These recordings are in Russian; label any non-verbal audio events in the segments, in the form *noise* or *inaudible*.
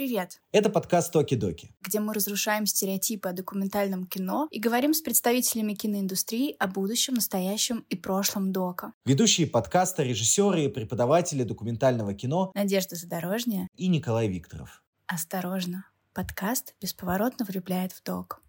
Привет! Это подкаст «Токи-доки», где мы разрушаем стереотипы о документальном кино и говорим с представителями киноиндустрии о будущем, настоящем и прошлом дока. Ведущие подкаста, режиссеры и преподаватели документального кино Надежда Задорожняя и Николай Викторов. Осторожно! Подкаст бесповоротно влюбляет в док.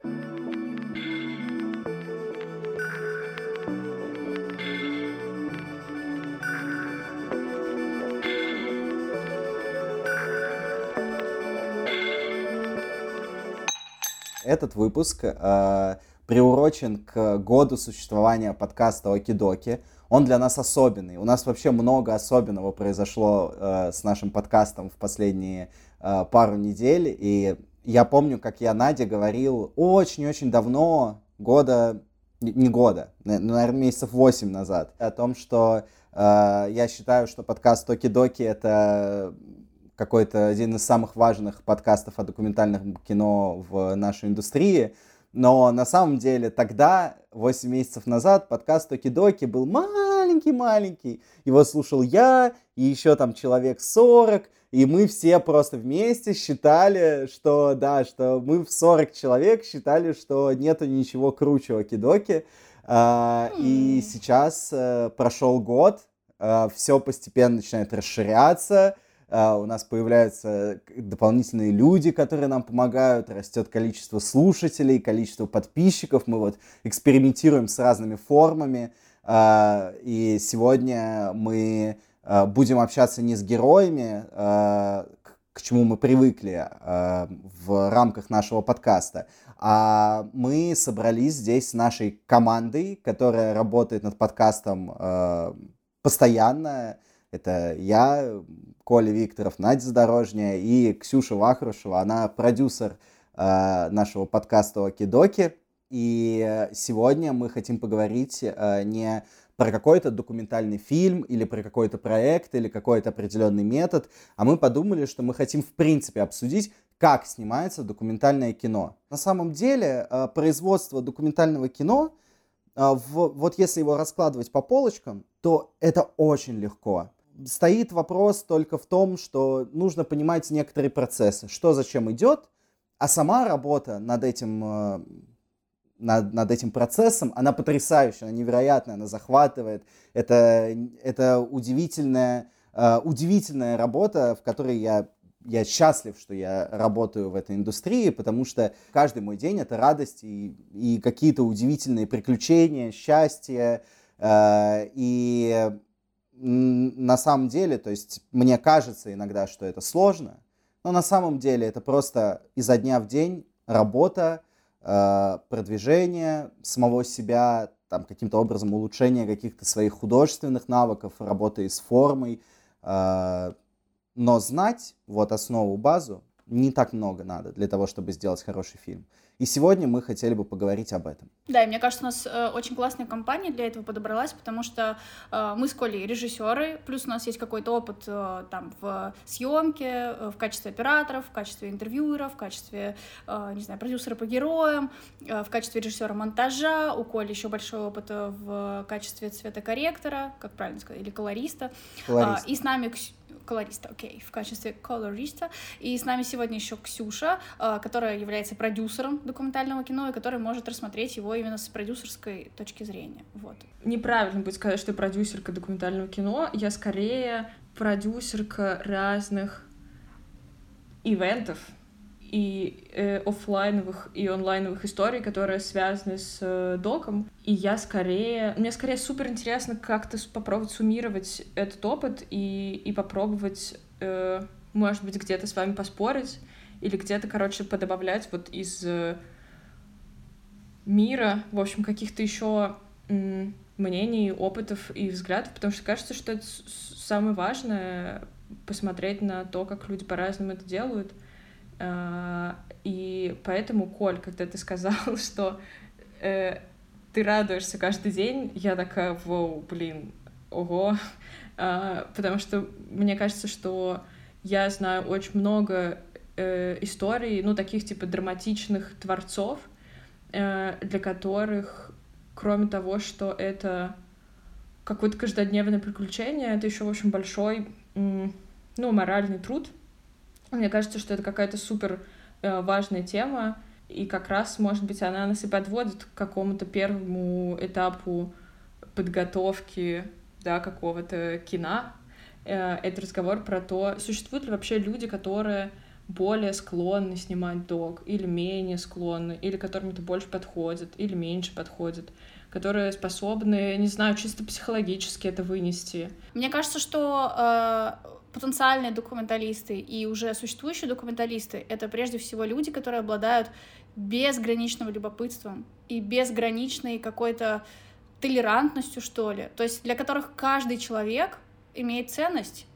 Этот выпуск э, приурочен к году существования подкаста Окидоки. Он для нас особенный. У нас вообще много особенного произошло э, с нашим подкастом в последние э, пару недель. И я помню, как я Наде говорил очень-очень давно, года, не года, наверное, месяцев 8 назад, о том, что э, я считаю, что подкаст Токи-Доки это какой-то один из самых важных подкастов о документальном кино в нашей индустрии. Но на самом деле тогда, 8 месяцев назад, подкаст Токи-Доки был маленький-маленький. Его слушал я и еще там человек 40. И мы все просто вместе считали, что да, что мы в 40 человек считали, что нету ничего круче Оки-Доки. А, и сейчас э, прошел год, э, все постепенно начинает расширяться. Uh, у нас появляются дополнительные люди, которые нам помогают, растет количество слушателей, количество подписчиков, мы вот экспериментируем с разными формами, uh, и сегодня мы uh, будем общаться не с героями, к чему мы привыкли в рамках нашего подкаста, а мы собрались здесь с нашей командой, которая работает над подкастом постоянно, это я, Коля Викторов, Надя Задорожняя и Ксюша Вахрушева. Она продюсер э, нашего подкаста Окидоки. И сегодня мы хотим поговорить э, не про какой-то документальный фильм или про какой-то проект или какой-то определенный метод, а мы подумали, что мы хотим в принципе обсудить, как снимается документальное кино. На самом деле э, производство документального кино, э, в, вот если его раскладывать по полочкам, то это очень легко стоит вопрос только в том, что нужно понимать некоторые процессы, что зачем идет, а сама работа над этим, э, над, над этим процессом, она потрясающая, она невероятная, она захватывает. Это, это удивительная, э, удивительная работа, в которой я я счастлив, что я работаю в этой индустрии, потому что каждый мой день это радость и, и какие-то удивительные приключения, счастье. Э, и на самом деле, то есть мне кажется иногда, что это сложно, но на самом деле это просто изо дня в день работа, э, продвижение самого себя, там каким-то образом улучшение каких-то своих художественных навыков, работы с формой. Э, но знать вот основу, базу не так много надо для того, чтобы сделать хороший фильм. И сегодня мы хотели бы поговорить об этом. Да, и мне кажется, у нас э, очень классная компания для этого подобралась, потому что э, мы с Колей режиссеры, плюс у нас есть какой-то опыт э, там в съемке, э, в качестве операторов, в качестве интервьюеров, в качестве, э, не знаю, продюсера по героям, э, в качестве режиссера монтажа. У Коли еще большой опыт в качестве цветокорректора, как правильно сказать, или колориста. Колорист. Э, и с нами колориста, окей, okay, в качестве колориста. И с нами сегодня еще Ксюша, э, которая является продюсером документального кино и которая может рассмотреть его именно с продюсерской точки зрения. Вот. Неправильно будет сказать, что я продюсерка документального кино. Я скорее продюсерка разных ивентов, и э, офлайновых и онлайновых историй, которые связаны с э, доком. И я скорее... Мне скорее супер интересно как-то попробовать суммировать этот опыт и, и попробовать, э, может быть, где-то с вами поспорить или где-то, короче, подобавлять вот из э, мира, в общем, каких-то еще мнений, опытов и взглядов, потому что кажется, что это самое важное посмотреть на то, как люди по-разному это делают — и поэтому, Коль, когда ты сказал, *laughs* что э, ты радуешься каждый день, я такая, вау, блин, ого. А, потому что мне кажется, что я знаю очень много э, историй, ну, таких типа драматичных творцов, э, для которых, кроме того, что это какое-то каждодневное приключение, это еще, в общем, большой, ну, моральный труд — Мне кажется, что это какая-то супер э, важная тема, и как раз, может быть, она нас и подводит к какому-то первому этапу подготовки да, какого-то кино. Э, это разговор про то, существуют ли вообще люди, которые более склонны снимать дог, или менее склонны, или которым это больше подходит, или меньше подходит, которые способны, не знаю, чисто психологически это вынести. Мне кажется, что э, потенциальные документалисты и уже существующие документалисты — это прежде всего люди, которые обладают безграничным любопытством и безграничной какой-то толерантностью, что ли. То есть для которых каждый человек имеет ценность,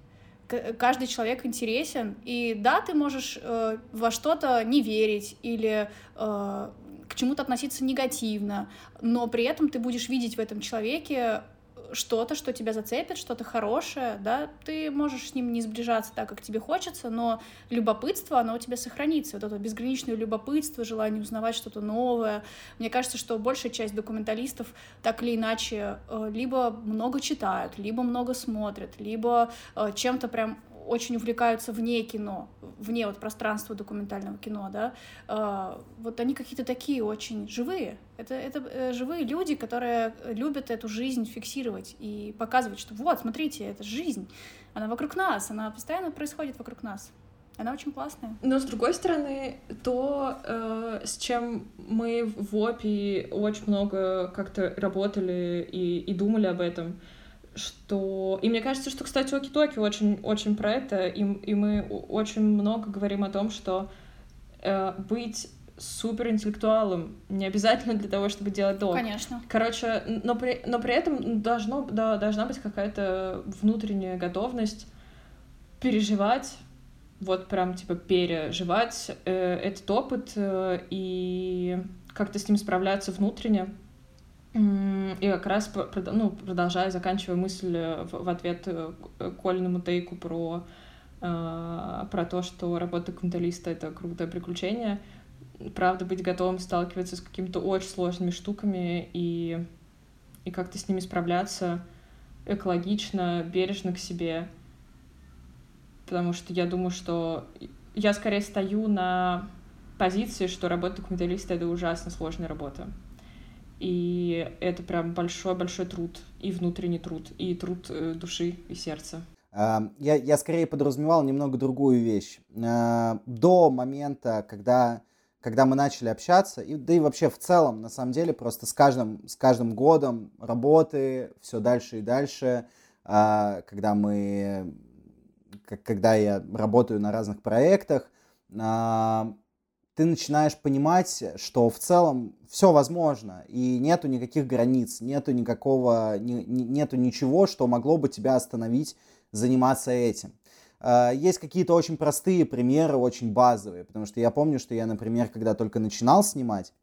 каждый человек интересен. И да, ты можешь э, во что-то не верить или э, к чему-то относиться негативно, но при этом ты будешь видеть в этом человеке что-то, что тебя зацепит, что-то хорошее, да, ты можешь с ним не сближаться так, как тебе хочется, но любопытство, оно у тебя сохранится, вот это безграничное любопытство, желание узнавать что-то новое. Мне кажется, что большая часть документалистов так или иначе э, либо много читают, либо много смотрят, либо э, чем-то прям очень увлекаются вне кино, вне вот пространства документального кино, да, э, вот они какие-то такие очень живые. Это, это э, живые люди, которые любят эту жизнь фиксировать и показывать, что вот, смотрите, это жизнь, она вокруг нас, она постоянно происходит вокруг нас. Она очень классная. Но с другой стороны, то, э, с чем мы в ОПИ очень много как-то работали и, и думали об этом, что... И мне кажется, что, кстати, Оки-Токи очень, очень про это, и, и мы очень много говорим о том, что э, быть суперинтеллектуалом не обязательно для того, чтобы делать долг. Конечно. Короче, но при, но при этом должно, да, должна быть какая-то внутренняя готовность переживать, вот прям типа переживать э, этот опыт э, и как-то с ним справляться внутренне. И как раз ну, продолжая, заканчивая мысль э, в ответ э, Колиному Тейку про, э, про то, что работа документалиста — это крутое приключение, правда, быть готовым сталкиваться с какими-то очень сложными штуками и, и как-то с ними справляться экологично, бережно к себе. Потому что я думаю, что я скорее стою на позиции, что работа документалиста — это ужасно сложная работа. И это прям большой-большой труд, и внутренний труд, и труд э, души и сердца. Я, я скорее подразумевал немного другую вещь. А, до момента, когда, когда мы начали общаться, и, да и вообще в целом, на самом деле, просто с каждым, с каждым годом работы все дальше и дальше, а, когда мы, когда я работаю на разных проектах, а, ты начинаешь понимать, что в целом все возможно, и нету никаких границ, нету никакого, не, нету ничего, что могло бы тебя остановить заниматься этим. А, есть какие-то очень простые примеры, очень базовые, потому что я помню, что я, например, когда только начинал снимать,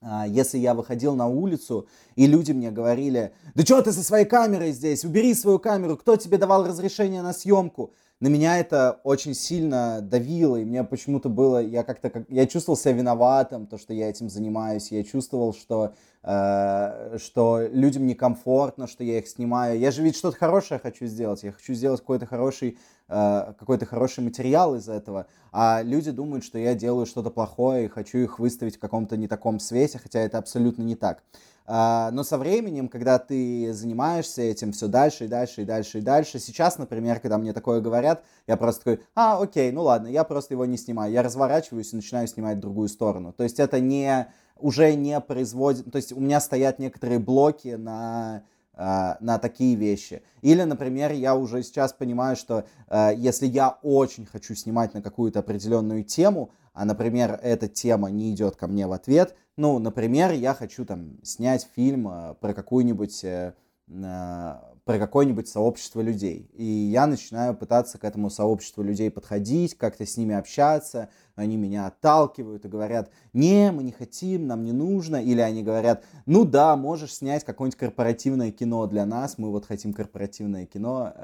а, если я выходил на улицу, и люди мне говорили, да что ты со своей камерой здесь, убери свою камеру, кто тебе давал разрешение на съемку? На меня это очень сильно давило, и мне почему-то было, я как-то, как, я чувствовал себя виноватым, то, что я этим занимаюсь, я чувствовал, что, э, что людям некомфортно, что я их снимаю. Я же ведь что-то хорошее хочу сделать, я хочу сделать какой-то хороший, э, какой-то хороший материал из этого, а люди думают, что я делаю что-то плохое и хочу их выставить в каком-то не таком свете, хотя это абсолютно не так. А, но со временем, когда ты занимаешься этим все дальше и дальше и дальше и дальше, сейчас, например, когда мне такое говорят, я просто такой, а, окей, ну ладно, я просто его не снимаю. Я разворачиваюсь и начинаю снимать другую сторону. То есть это не, уже не производит, то есть у меня стоят некоторые блоки на а, на такие вещи. Или, например, я уже сейчас понимаю, что э, если я очень хочу снимать на какую-то определенную тему, а, например, эта тема не идет ко мне в ответ, ну, например, я хочу там снять фильм э, про какую-нибудь э, э, про какое-нибудь сообщество людей. И я начинаю пытаться к этому сообществу людей подходить, как-то с ними общаться. Они меня отталкивают и говорят, не, мы не хотим, нам не нужно. Или они говорят, ну да, можешь снять какое-нибудь корпоративное кино для нас, мы вот хотим корпоративное кино.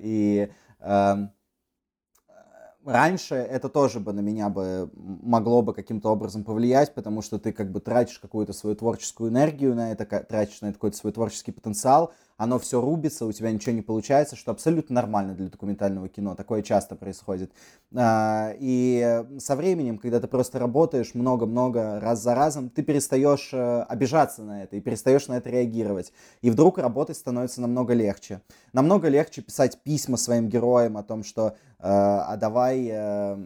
И эм, раньше это тоже бы на меня бы могло бы каким-то образом повлиять, потому что ты как бы тратишь какую-то свою творческую энергию на это, тратишь на это какой-то свой творческий потенциал, оно все рубится, у тебя ничего не получается, что абсолютно нормально для документального кино, такое часто происходит. А, и со временем, когда ты просто работаешь много-много раз за разом, ты перестаешь э, обижаться на это и перестаешь на это реагировать. И вдруг работать становится намного легче. Намного легче писать письма своим героям о том, что а давай э,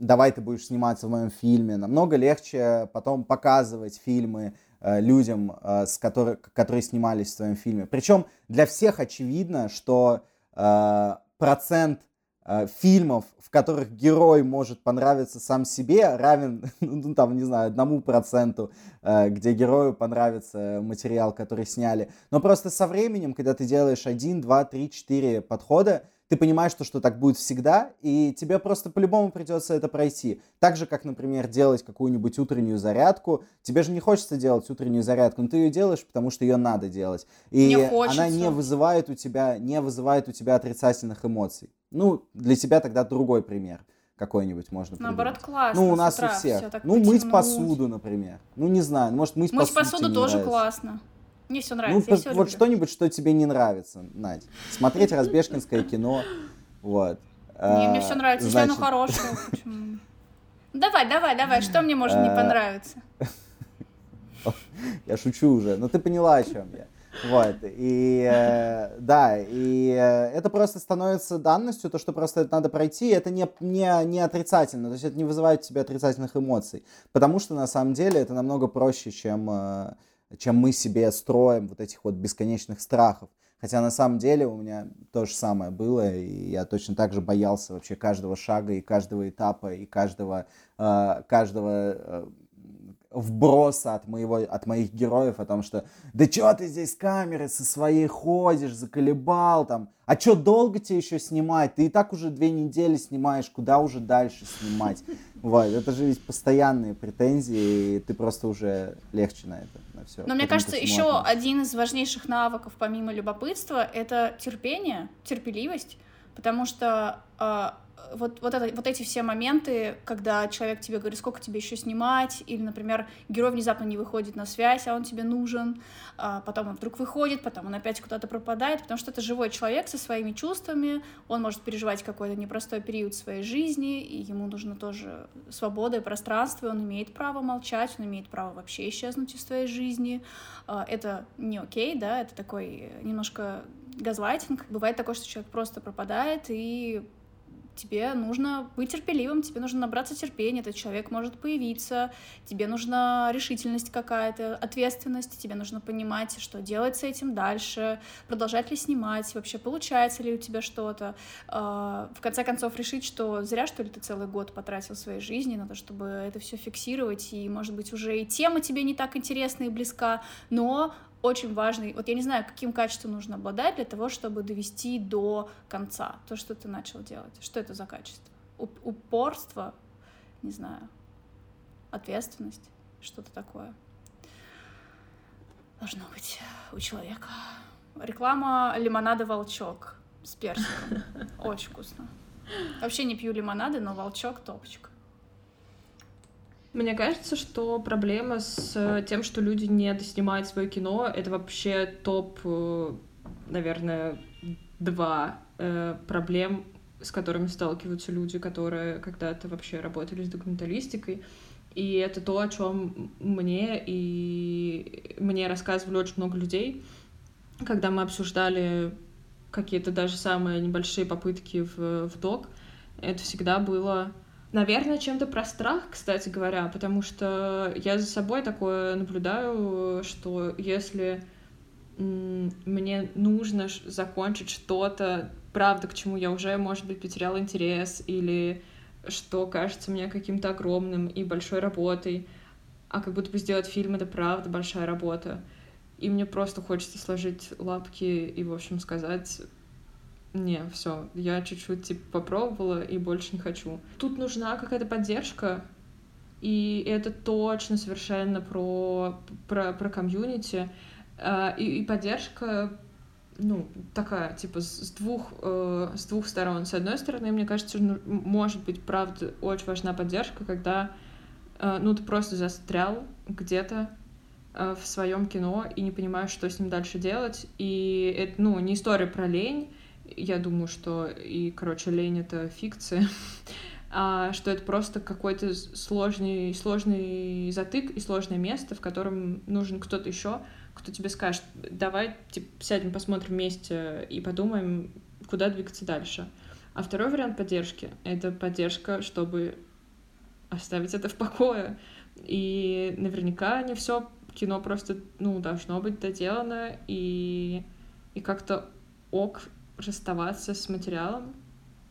давай ты будешь сниматься в моем фильме. Намного легче потом показывать фильмы э, людям, э, с которых, которые снимались в твоем фильме. Причем для всех очевидно, что э, процент э, фильмов, в которых герой может понравиться сам себе, равен, *laughs* ну, там, не знаю, одному проценту, э, где герою понравится материал, который сняли. Но просто со временем, когда ты делаешь один, два, три, четыре подхода, ты понимаешь, что, что так будет всегда, и тебе просто по-любому придется это пройти. Так же, как, например, делать какую-нибудь утреннюю зарядку. Тебе же не хочется делать утреннюю зарядку, но ты ее делаешь, потому что ее надо делать. И она не вызывает у тебя, не вызывает у тебя отрицательных эмоций. Ну, для тебя тогда другой пример какой-нибудь можно придумать. Наоборот, классно. Ну, у нас у всех. Ну, мыть посуду, например. Ну, не знаю, может, мыть, мыть посуду. Мыть посуду тоже нравится. классно. Мне все нравится. Ну, все вот что-нибудь, что тебе не нравится, Надь. Смотреть разбежкинское кино. Вот. Не, мне все нравится, если оно хорошее. Давай, давай, давай, что мне может не э, понравиться? *laughs* Я шучу уже, но ты поняла, о чем я. Вот, и э, да, и э, это просто становится данностью, то, что просто это надо пройти, это не, не, не отрицательно, то есть это не вызывает в тебе отрицательных эмоций, потому что на самом деле это намного проще, чем э, чем мы себе строим вот этих вот бесконечных страхов. Хотя на самом деле у меня то же самое было, и я точно так же боялся вообще каждого шага и каждого этапа, и каждого, э, каждого э, вброса от, моего, от моих героев о том, что да чё ты здесь с камерой со своей ходишь, заколебал там, а чё долго тебе еще снимать, ты и так уже две недели снимаешь, куда уже дальше снимать, вот, это же ведь постоянные претензии, и ты просто уже легче на это, на все. Но мне кажется, еще один из важнейших навыков, помимо любопытства, это терпение, терпеливость, потому что э, вот, вот, это, вот эти все моменты, когда человек тебе говорит, сколько тебе еще снимать, или, например, герой внезапно не выходит на связь, а он тебе нужен, а потом он вдруг выходит, потом он опять куда-то пропадает, потому что это живой человек со своими чувствами, он может переживать какой-то непростой период своей жизни, и ему нужно тоже свобода и пространство, и он имеет право молчать, он имеет право вообще исчезнуть из твоей жизни. А, это не окей, да, это такой немножко газлайтинг. Бывает такое, что человек просто пропадает, и тебе нужно быть терпеливым, тебе нужно набраться терпения, этот человек может появиться, тебе нужна решительность какая-то, ответственность, тебе нужно понимать, что делать с этим дальше, продолжать ли снимать, вообще получается ли у тебя что-то. А, в конце концов, решить, что зря, что ли, ты целый год потратил своей жизни на то, чтобы это все фиксировать, и, может быть, уже и тема тебе не так интересна и близка, но очень важный, вот я не знаю, каким качеством нужно обладать для того, чтобы довести до конца то, что ты начал делать. Что это за качество? Упорство, не знаю, ответственность, что-то такое. Должно быть у человека. Реклама лимонада «Волчок» с персиком. *laughs* Очень вкусно. Вообще не пью лимонады, но «Волчок» топочка. Мне кажется, что проблема с тем, что люди не доснимают свое кино, это вообще топ, э, наверное, два э, проблем, с которыми сталкиваются люди, которые когда-то вообще работали с документалистикой. И это то, о чем мне и мне рассказывали очень много людей, когда мы обсуждали какие-то даже самые небольшие попытки в, в док. Это всегда было Наверное, чем-то про страх, кстати говоря, потому что я за собой такое наблюдаю, что если мне нужно закончить что-то, правда, к чему я уже, может быть, потерял интерес, или что кажется мне каким-то огромным и большой работой, а как будто бы сделать фильм — это правда большая работа. И мне просто хочется сложить лапки и, в общем, сказать не, все, я чуть-чуть типа попробовала и больше не хочу. Тут нужна какая-то поддержка, и это точно совершенно про, про, про комьюнити. А, и, и поддержка, ну, такая, типа, с двух, э, с двух сторон. С одной стороны, мне кажется, ну, может быть, правда, очень важна поддержка, когда, э, ну, ты просто застрял где-то, э, в своем кино и не понимаешь, что с ним дальше делать. И это, ну, не история про лень. Я думаю, что и, короче, лень — это фикция. *laughs* а что это просто какой-то сложный, сложный затык и сложное место, в котором нужен кто-то еще, кто тебе скажет, давай типа, сядем, посмотрим вместе и подумаем, куда двигаться дальше. А второй вариант поддержки — это поддержка, чтобы оставить это в покое. И наверняка не все кино просто, ну, должно быть доделано, и, и как-то ок расставаться с материалом,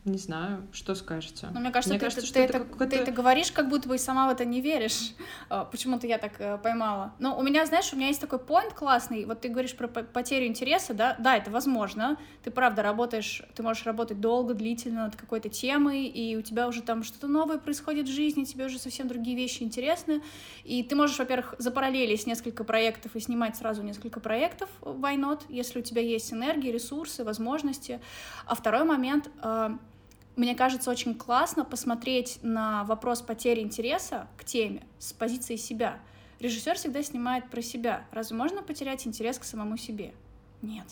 не знаю, что скажете. Ну, мне кажется, мне ты, кажется, ты, ты, это, ты это говоришь, как будто бы и сама в это не веришь. *laughs* А, почему-то я так э, поймала. Но у меня, знаешь, у меня есть такой поинт классный. Вот ты говоришь про потерю интереса, да? Да, это возможно. Ты правда работаешь, ты можешь работать долго, длительно над какой-то темой, и у тебя уже там что-то новое происходит в жизни, тебе уже совсем другие вещи интересны. И ты можешь, во-первых, запараллелить несколько проектов и снимать сразу несколько проектов, why not, если у тебя есть энергия, ресурсы, возможности. А второй момент а, — мне кажется, очень классно посмотреть на вопрос потери интереса к теме с позиции себя. Режиссер всегда снимает про себя. Разве можно потерять интерес к самому себе? Нет.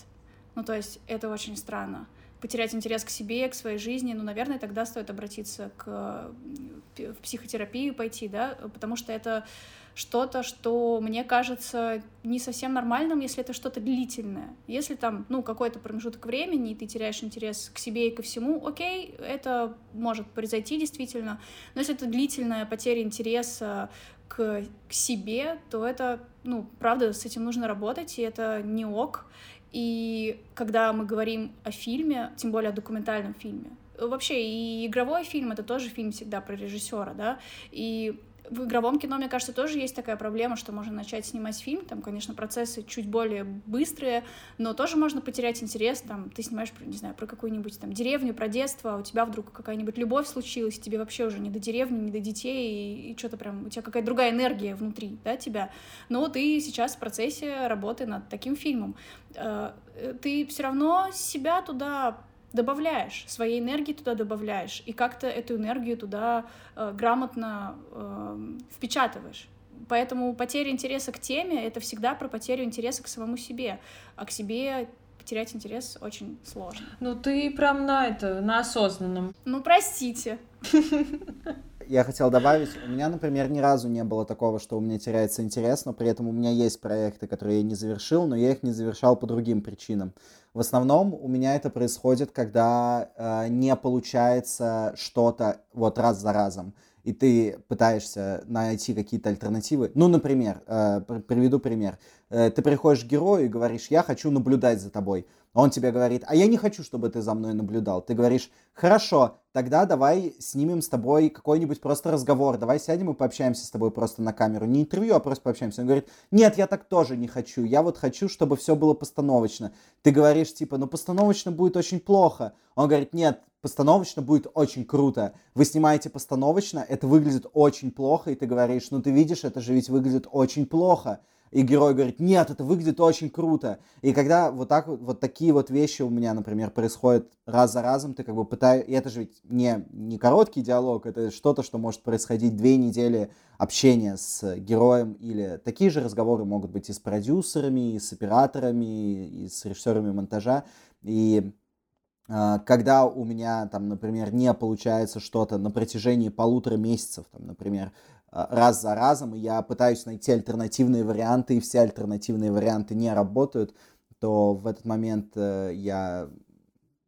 Ну, то есть это очень странно. Потерять интерес к себе, к своей жизни, ну, наверное, тогда стоит обратиться к в психотерапию пойти, да, потому что это что-то, что мне кажется не совсем нормальным, если это что-то длительное. Если там, ну, какой-то промежуток времени, и ты теряешь интерес к себе и ко всему, окей, это может произойти действительно, но если это длительная потеря интереса к, к себе, то это, ну, правда, с этим нужно работать, и это не ок. И когда мы говорим о фильме, тем более о документальном фильме, вообще и игровой фильм — это тоже фильм всегда про режиссера, да, и в игровом кино, мне кажется, тоже есть такая проблема, что можно начать снимать фильм, там, конечно, процессы чуть более быстрые, но тоже можно потерять интерес, там, ты снимаешь, не знаю, про какую-нибудь там деревню, про детство, а у тебя вдруг какая-нибудь любовь случилась, тебе вообще уже не до деревни, не до детей, и, и что-то прям, у тебя какая-то другая энергия внутри, да, тебя, но ты сейчас в процессе работы над таким фильмом, э, ты все равно себя туда добавляешь, своей энергии туда добавляешь, и как-то эту энергию туда э, грамотно э, впечатываешь. Поэтому потеря интереса к теме — это всегда про потерю интереса к самому себе, а к себе потерять интерес очень сложно. Ну ты прям на это, на осознанном. Ну простите. *laughs* Я хотел добавить, у меня, например, ни разу не было такого, что у меня теряется интерес, но при этом у меня есть проекты, которые я не завершил, но я их не завершал по другим причинам. В основном у меня это происходит, когда э, не получается что-то вот раз за разом, и ты пытаешься найти какие-то альтернативы. Ну, например, э, приведу пример. Э, ты приходишь к герою и говоришь, я хочу наблюдать за тобой. Он тебе говорит, а я не хочу, чтобы ты за мной наблюдал. Ты говоришь, хорошо, тогда давай снимем с тобой какой-нибудь просто разговор, давай сядем и пообщаемся с тобой просто на камеру. Не интервью, а просто пообщаемся. Он говорит, нет, я так тоже не хочу, я вот хочу, чтобы все было постановочно. Ты говоришь, типа, ну постановочно будет очень плохо. Он говорит, нет, постановочно будет очень круто. Вы снимаете постановочно, это выглядит очень плохо, и ты говоришь, ну ты видишь, это же ведь выглядит очень плохо и герой говорит, нет, это выглядит очень круто. И когда вот так вот, вот такие вот вещи у меня, например, происходят раз за разом, ты как бы пытаешься, и это же ведь не, не короткий диалог, это что-то, что может происходить две недели общения с героем, или такие же разговоры могут быть и с продюсерами, и с операторами, и с режиссерами монтажа, и а, когда у меня, там, например, не получается что-то на протяжении полутора месяцев, там, например, раз за разом, и я пытаюсь найти альтернативные варианты, и все альтернативные варианты не работают, то в этот момент э, я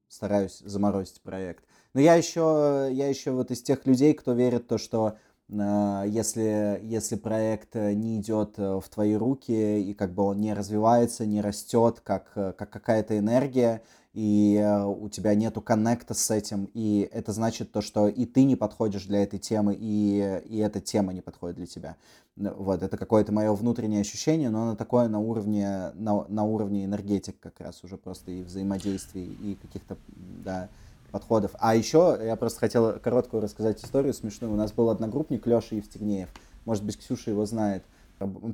стараюсь заморозить проект. Но я еще, я еще вот из тех людей, кто верит в то, что э, если, если проект не идет э, в твои руки, и как бы он не развивается, не растет, как, как какая-то энергия, и э, у тебя нету коннекта с этим, и это значит то, что и ты не подходишь для этой темы, и, и эта тема не подходит для тебя. Вот, это какое-то мое внутреннее ощущение, но оно такое на уровне, на, на уровне энергетик как раз уже просто и взаимодействий, и каких-то, да, подходов. А еще я просто хотел короткую рассказать историю смешную. У нас был одногруппник Леша Евстигнеев. Может быть, Ксюша его знает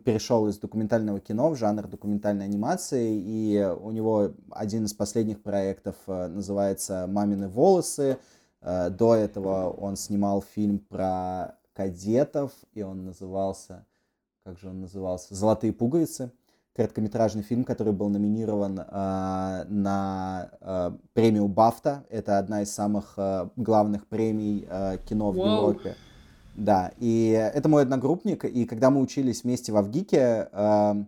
перешел из документального кино в жанр документальной анимации, и у него один из последних проектов э, называется «Мамины волосы». Э, до этого он снимал фильм про кадетов, и он назывался как же он назывался, «Золотые пуговицы», короткометражный фильм, который был номинирован э, на э, премию Бафта. Это одна из самых э, главных премий э, кино в Wow. Европе. Да, и это мой одногруппник, и когда мы учились вместе в Авгике, э,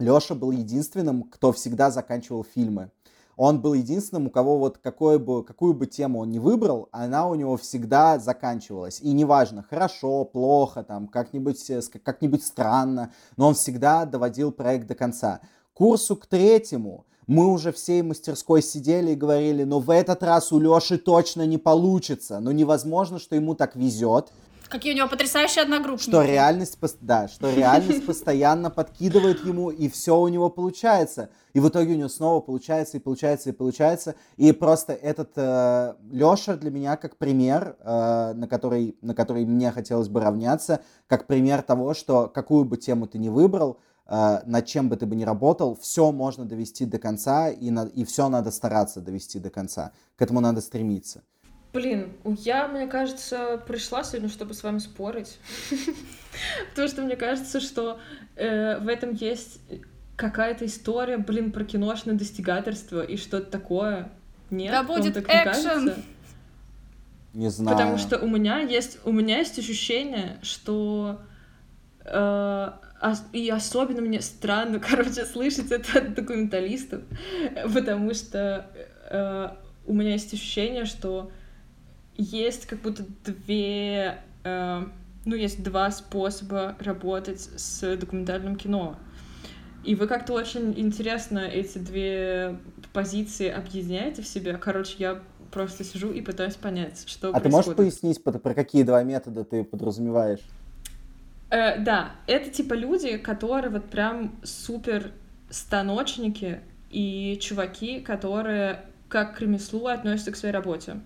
Леша был единственным, кто всегда заканчивал фильмы. Он был единственным, у кого вот какой бы, какую бы тему он ни выбрал, она у него всегда заканчивалась. И неважно, хорошо, плохо, там, как-нибудь, э, как-нибудь странно, но он всегда доводил проект до конца. Курсу к третьему мы уже всей мастерской сидели и говорили, но в этот раз у Леши точно не получится. Ну невозможно, что ему так везет. Какие у него потрясающие одногруппники. Что реальность, да, что реальность *laughs* постоянно подкидывает ему, и все у него получается. И в итоге у него снова получается, и получается, и получается. И просто этот э, Леша для меня как пример, э, на, который, на который мне хотелось бы равняться, как пример того, что какую бы тему ты ни выбрал, э, над чем бы ты бы ни работал, все можно довести до конца, и, на, и все надо стараться довести до конца. К этому надо стремиться. Блин, я, мне кажется, пришла сегодня, чтобы с вами спорить. *laughs* Потому что мне кажется, что э, в этом есть какая-то история, блин, про киношное достигательство и что-то такое. Нет, Да будет так не экшен. кажется? Не знаю. Потому что у меня есть, у меня есть ощущение, что э, и особенно мне странно, *laughs* короче, слышать это от документалистов, потому что э, у меня есть ощущение, что есть как будто две, э, ну есть два способа работать с документальным кино. И вы как-то очень интересно эти две позиции объединяете в себе. Короче, я просто сижу и пытаюсь понять, что А ты можешь происходит. пояснить, про, про какие два метода ты подразумеваешь? Э, да, это типа люди, которые вот прям супер станочники и чуваки, которые как к ремеслу относятся к своей работе.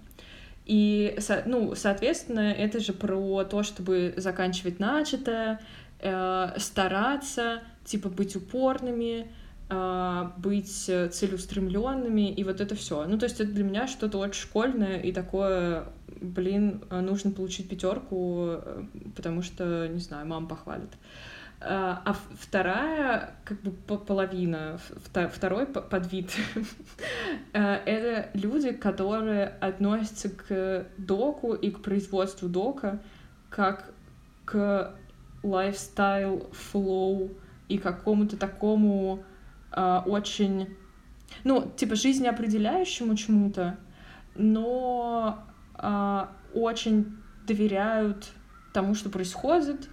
И, ну, соответственно, это же про то, чтобы заканчивать начатое, э, стараться, типа быть упорными, э, быть э, целеустремленными, и вот это все. Ну, то есть это для меня что-то очень школьное и такое, блин, э, нужно получить пятерку, э, потому что, не знаю, мама похвалит. А а в- вторая, как бы по- половина, второй по- подвид, *laughs* э, это люди, которые относятся к доку и к производству дока как к lifestyle, flow и какому-то такому а, очень, ну, типа жизнеопределяющему чему-то, но а, очень доверяют тому, что происходит,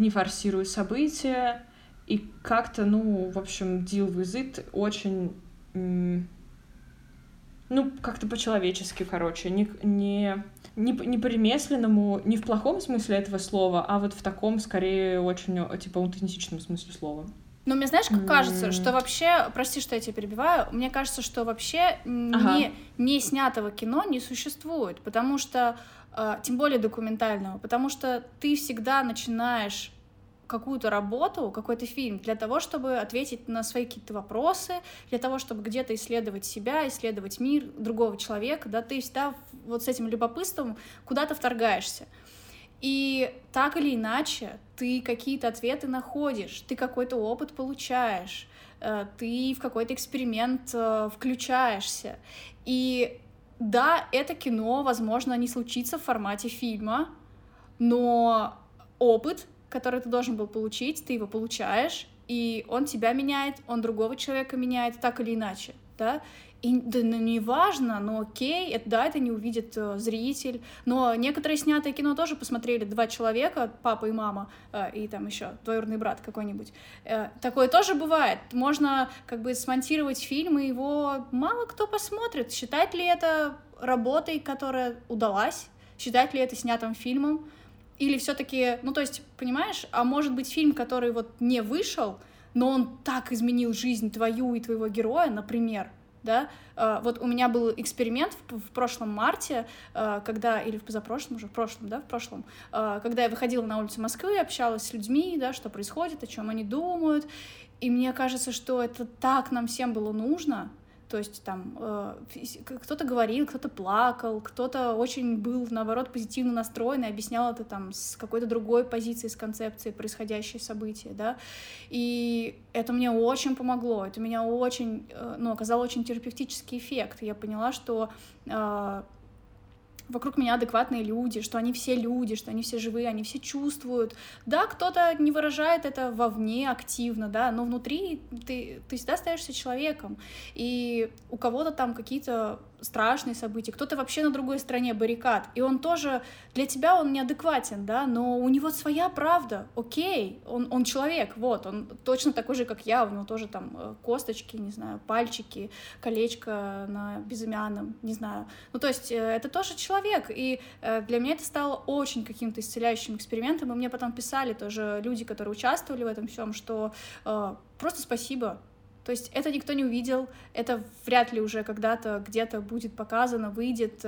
не форсируют события, и как-то, ну, в общем, deal with it очень, ну, как-то по-человечески, короче, не, не, не, не по-ремесленному, не в плохом смысле этого слова, а вот в таком, скорее, очень, типа, аутентичном смысле слова. Но мне знаешь, как кажется, что вообще, прости, что я тебя перебиваю, мне кажется, что вообще Ага. не, не снятого кино не существует, потому что, тем более документального, потому что ты всегда начинаешь какую-то работу, какой-то фильм для того, чтобы ответить на свои какие-то вопросы, для того, чтобы где-то исследовать себя, исследовать мир другого человека, да, ты всегда вот с этим любопытством куда-то вторгаешься. И так или иначе, ты какие-то ответы находишь, ты какой-то опыт получаешь, э, ты в какой-то эксперимент э, включаешься. И да, это кино, возможно, не случится в формате фильма, но опыт, который ты должен был получить, ты его получаешь, и он тебя меняет, он другого человека меняет, так или иначе, да, и да, ну, не важно, но окей, это, да, это не увидит э, зритель, но некоторые снятые кино тоже посмотрели два человека, папа и мама, э, и там еще двоюродный брат какой-нибудь. Э, такое тоже бывает. Можно как бы смонтировать фильм, и его мало кто посмотрит. Считать ли это работой, которая удалась? Считать ли это снятым фильмом? Или все-таки, ну то есть, понимаешь, а может быть фильм, который вот не вышел, но он так изменил жизнь твою и твоего героя, например, да, Э, вот у меня был эксперимент в, прошлом марте, э, когда, или в позапрошлом уже, в прошлом, да, в прошлом, э, когда я выходила на улицу Москвы, общалась с людьми, да, что происходит, о чем они думают, и мне кажется, что это так нам всем было нужно, То есть там э, кто-то говорил, кто-то плакал, кто-то очень был, наоборот, позитивно настроен и объяснял это там с какой-то другой позиции, с концепцией происходящие события, да. И это мне очень помогло, это меня очень, э, ну, оказало очень терапевтический эффект. Я поняла, что э, вокруг меня адекватные люди, что они все люди, что они все живые, они все чувствуют. Да, кто-то не выражает это вовне активно, да, но внутри ты, ты всегда остаешься человеком. И у кого-то там какие-то страшные события, кто-то вообще на другой стороне баррикад, и он тоже, для тебя он неадекватен, да, но у него своя правда, окей, он, он человек, вот, он точно такой же, как я, у него тоже там э, косточки, не знаю, пальчики, колечко на безымянном, не знаю, ну, то есть э, это тоже человек, и э, для меня это стало очень каким-то исцеляющим экспериментом, и мне потом писали тоже люди, которые участвовали в этом всем, что просто спасибо, то есть это никто не увидел, это вряд ли уже когда-то где-то будет показано, выйдет.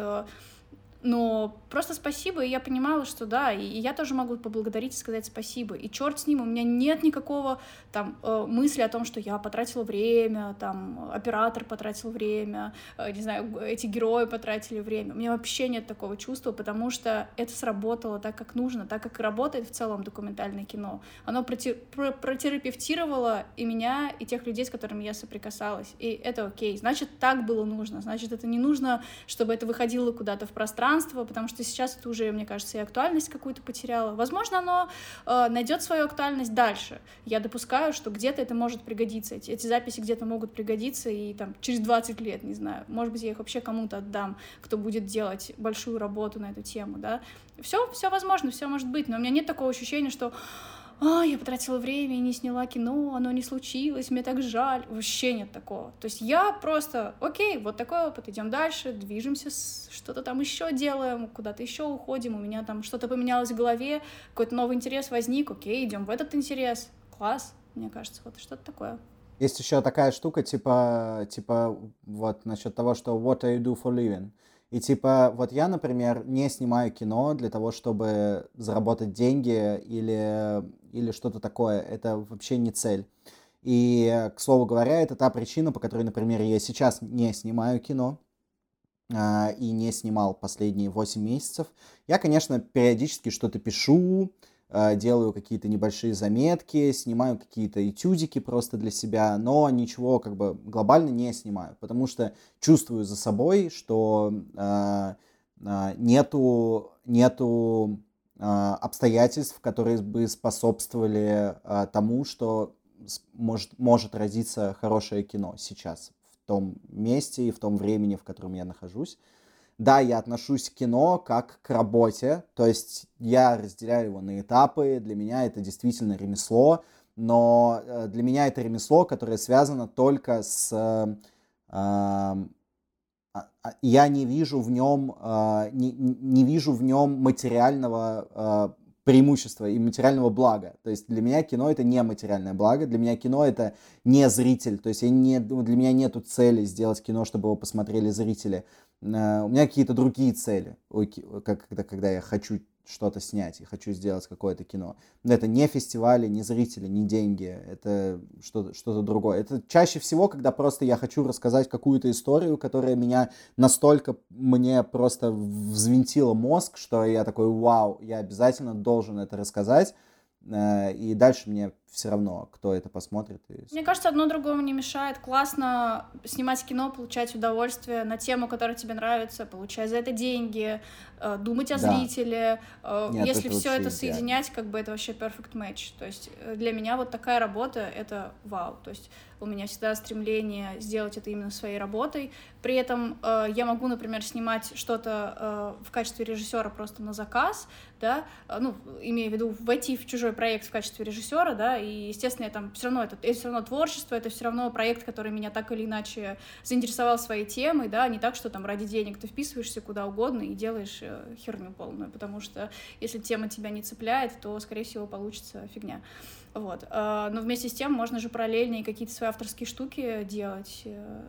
Но просто спасибо, и я понимала, что да, и, я тоже могу поблагодарить и сказать спасибо. И черт с ним, у меня нет никакого там э, мысли о том, что я потратила время, там оператор потратил время, э, не знаю, эти герои потратили время. У меня вообще нет такого чувства, потому что это сработало так, как нужно, так, как работает в целом документальное кино. Оно проти- про- протерапевтировало и меня, и тех людей, с которыми я соприкасалась. И это окей. Значит, так было нужно. Значит, это не нужно, чтобы это выходило куда-то в пространство, пространство, потому что сейчас это уже, мне кажется, и актуальность какую-то потеряло. Возможно, оно э, найдет свою актуальность дальше. Я допускаю, что где-то это может пригодиться. Эти, эти записи где-то могут пригодиться и там через 20 лет, не знаю. Может быть, я их вообще кому-то отдам, кто будет делать большую работу на эту тему, да. Все, все возможно, все может быть, но у меня нет такого ощущения, что а, я потратила время и не сняла кино, оно не случилось, мне так жаль. Вообще нет такого. То есть я просто, окей, вот такой опыт, идем дальше, движемся, что-то там еще делаем, куда-то еще уходим, у меня там что-то поменялось в голове, какой-то новый интерес возник, окей, идем в этот интерес, класс, мне кажется, вот что-то такое. Есть еще такая штука, типа, типа, вот, насчет того, что what you do for living? И типа, вот я, например, не снимаю кино для того, чтобы заработать деньги или, или что-то такое. Это вообще не цель. И, к слову говоря, это та причина, по которой, например, я сейчас не снимаю кино а, и не снимал последние 8 месяцев. Я, конечно, периодически что-то пишу, Э, делаю какие-то небольшие заметки, снимаю какие-то этюдики просто для себя, но ничего как бы глобально не снимаю, потому что чувствую за собой, что э, э, нету, нету э, обстоятельств, которые бы способствовали э, тому, что может, может родиться хорошее кино сейчас, в том месте и в том времени, в котором я нахожусь. Да, я отношусь к кино как к работе, то есть я разделяю его на этапы, для меня это действительно ремесло, но э, для меня это ремесло, которое связано только с... Э, э, я не вижу в нем, э, не, не вижу в нем материального э, преимущества и материального блага. То есть для меня кино это не материальное благо, для меня кино это не зритель. То есть я не, для меня нету цели сделать кино, чтобы его посмотрели зрители. Э, у меня какие-то другие цели, как, когда, когда я хочу что-то снять и хочу сделать какое-то кино. Но это не фестивали, не зрители, не деньги, это что-то что другое. Это чаще всего, когда просто я хочу рассказать какую-то историю, которая меня настолько мне просто взвинтила мозг, что я такой, вау, я обязательно должен это рассказать. Э, и дальше мне все равно, кто это посмотрит. И... Мне кажется, одно другому не мешает. Классно снимать кино, получать удовольствие на тему, которая тебе нравится, получать за это деньги, э, думать о да. зрителе. Э, Нет, Если все это соединять, как бы это вообще perfect match. То есть для меня вот такая работа — это вау. То есть у меня всегда стремление сделать это именно своей работой. При этом э, я могу, например, снимать что-то э, в качестве режиссера просто на заказ, да, э, ну, имея в виду войти в чужой проект в качестве режиссера, да, и, естественно, я там все равно, это, это все равно творчество, это все равно проект, который меня так или иначе заинтересовал своей темой, да, не так, что там ради денег ты вписываешься куда угодно и делаешь э, херню полную, потому что если тема тебя не цепляет, то, скорее всего, получится фигня. Вот. А, но вместе с тем можно же параллельно и какие-то свои авторские штуки делать. Э,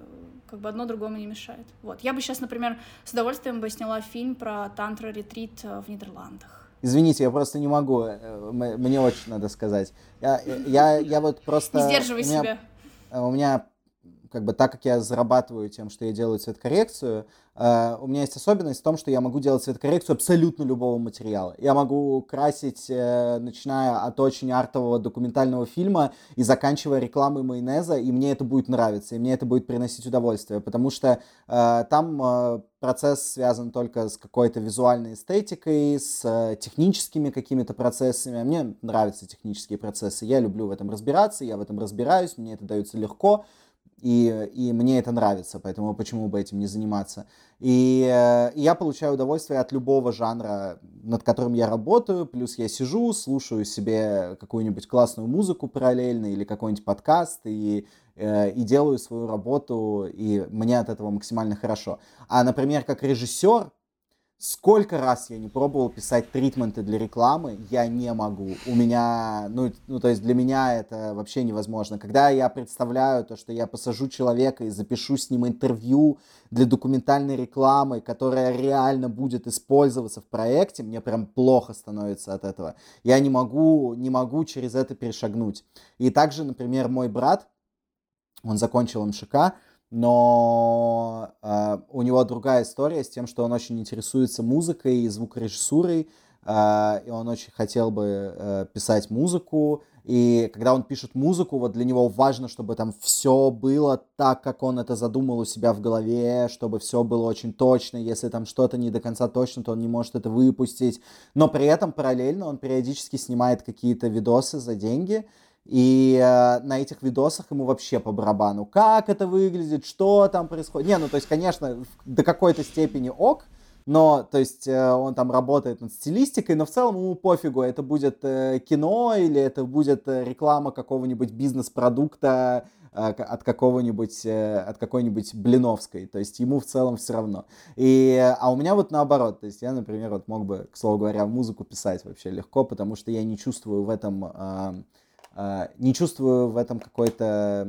как бы одно другому не мешает. Вот. Я бы сейчас, например, с удовольствием бы сняла фильм про тантра-ретрит э, в Нидерландах. Извините, я просто не могу. Э, мне очень надо сказать. Я, я, я вот просто... Не сдерживай меня, себя. У меня как бы так как я зарабатываю тем, что я делаю цветокоррекцию, э, у меня есть особенность в том, что я могу делать цветокоррекцию абсолютно любого материала. Я могу красить, э, начиная от очень артового документального фильма и заканчивая рекламой майонеза, и мне это будет нравиться, и мне это будет приносить удовольствие, потому что э, там э, процесс связан только с какой-то визуальной эстетикой, с э, техническими какими-то процессами. Мне нравятся технические процессы, я люблю в этом разбираться, я в этом разбираюсь, мне это дается легко, и, и мне это нравится, поэтому почему бы этим не заниматься. И, э, и я получаю удовольствие от любого жанра, над которым я работаю, плюс я сижу, слушаю себе какую-нибудь классную музыку параллельно или какой-нибудь подкаст, и, э, и делаю свою работу, и мне от этого максимально хорошо. А, например, как режиссер, Сколько раз я не пробовал писать тритменты для рекламы, я не могу. У меня, ну, ну, то есть для меня это вообще невозможно. Когда я представляю то, что я посажу человека и запишу с ним интервью для документальной рекламы, которая реально будет использоваться в проекте, мне прям плохо становится от этого. Я не могу, не могу через это перешагнуть. И также, например, мой брат, он закончил МШК, но э, у него другая история с тем, что он очень интересуется музыкой и звукорежиссурой, э, и он очень хотел бы э, писать музыку, и когда он пишет музыку, вот для него важно, чтобы там все было так, как он это задумал у себя в голове, чтобы все было очень точно, если там что-то не до конца точно, то он не может это выпустить, но при этом параллельно он периодически снимает какие-то видосы за деньги, и э, на этих видосах ему вообще по барабану, как это выглядит, что там происходит. Не, ну то есть, конечно, до какой-то степени ок, но, то есть, э, он там работает над стилистикой, но в целом ему пофигу, это будет э, кино или это будет э, реклама какого-нибудь бизнес-продукта э, от какого-нибудь, э, от какой-нибудь Блиновской, то есть ему в целом все равно. И, а у меня вот наоборот, то есть я, например, вот мог бы, к слову говоря, музыку писать вообще легко, потому что я не чувствую в этом... не чувствую в этом какой-то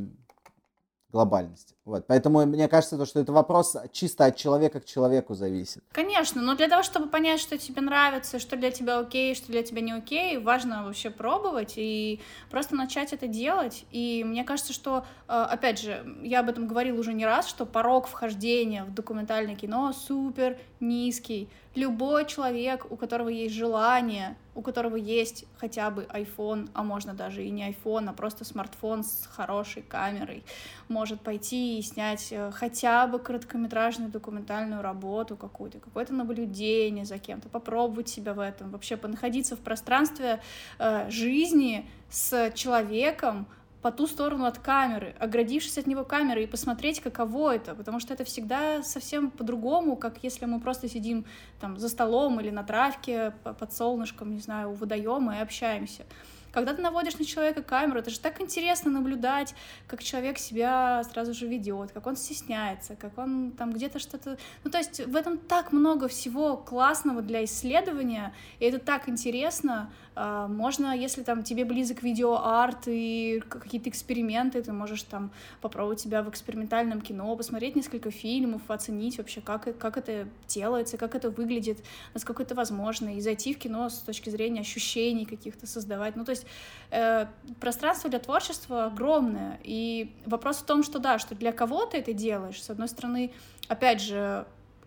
глобальности. Вот. Поэтому мне кажется, то, что это вопрос чисто от человека к человеку зависит. Конечно, но для того, чтобы понять, что тебе нравится, что для тебя окей, что для тебя не окей, важно вообще пробовать и просто начать это делать. И мне кажется, что, э, опять же, я об этом говорила уже не раз, что порог вхождения в документальное кино супер низкий. Любой человек, у которого есть желание, у которого есть хотя бы iPhone, а можно даже и не iPhone, а просто смартфон с хорошей камерой, может пойти и снять э, хотя бы короткометражную документальную работу какую-то, какое-то наблюдение за кем-то, попробовать себя в этом, вообще понаходиться в пространстве э, жизни с человеком, по ту сторону от камеры, оградившись от него камеры и посмотреть, каково это, потому что это всегда совсем по-другому, как если мы просто сидим там за столом или на травке под солнышком, не знаю, у водоема и общаемся. Когда ты наводишь на человека камеру, это же так интересно наблюдать, как человек себя сразу же ведет, как он стесняется, как он там где-то что-то... Ну, то есть в этом так много всего классного для исследования, и это так интересно. А, можно, если там тебе близок видеоарт и какие-то эксперименты, ты можешь там попробовать себя в экспериментальном кино, посмотреть несколько фильмов, оценить вообще, как, как это делается, как это выглядит, насколько это возможно, и зайти в кино с точки зрения ощущений каких-то создавать. Ну, то есть э, пространство для творчества огромное. И вопрос в том, что да, что для кого ты это делаешь. С одной стороны, опять же,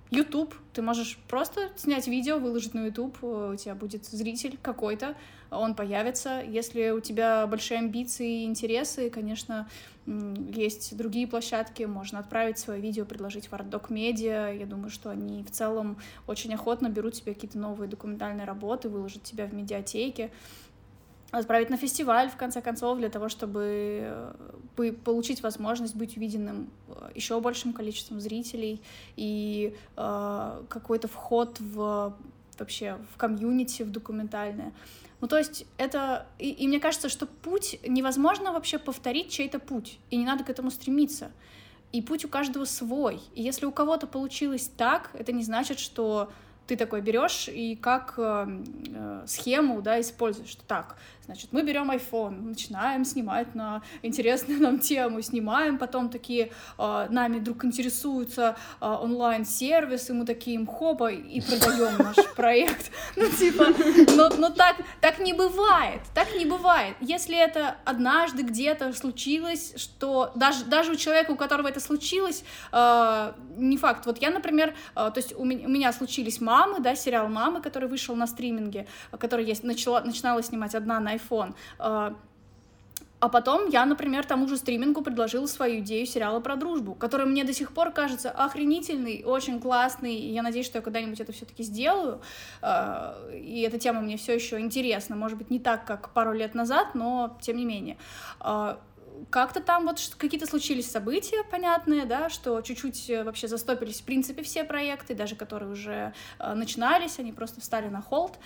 YouTube, ты можешь просто снять видео, выложить на YouTube, у тебя будет зритель какой-то, он появится. Если у тебя большие амбиции и интересы, конечно, есть другие площадки, можно отправить свое видео, предложить в ArtDoc Media. Я думаю, что они в целом очень охотно берут себе какие-то новые документальные работы, выложат тебя в медиатеке отправить на фестиваль, в конце концов, для того, чтобы э, получить возможность быть увиденным э, еще большим количеством зрителей и э, какой-то вход в вообще в комьюнити, в документальное. Ну, то есть это... И, и мне кажется, что путь... Невозможно вообще повторить чей-то путь, и не надо к этому стремиться. И путь у каждого свой. И если у кого-то получилось так, это не значит, что ты такой берешь и как э, э, схему, да, используешь. Так, значит, мы берем iPhone, начинаем снимать на интересную нам тему, снимаем, потом такие э, нами вдруг интересуются э, онлайн-сервисы, мы такие им хопа и продаем наш *laughs* проект. Ну, типа, но, но так, так не бывает, так не бывает. Если это однажды где-то случилось, что даже, даже у человека, у которого это случилось, э, не факт. Вот я, например, э, то есть у меня, у меня случились мамы, да, сериал «Мамы», который вышел на стриминге, который я начала, начинала снимать одна на iPhone. Э, а потом я, например, тому же стримингу предложила свою идею сериала про дружбу, который мне до сих пор кажется охренительный, очень классный, и я надеюсь, что я когда-нибудь это все-таки сделаю. Э, и эта тема мне все еще интересна, может быть, не так, как пару лет назад, но тем не менее как-то там вот какие-то случились события понятные, да, что чуть-чуть э, вообще застопились в принципе все проекты, даже которые уже э, начинались, они просто встали на холд.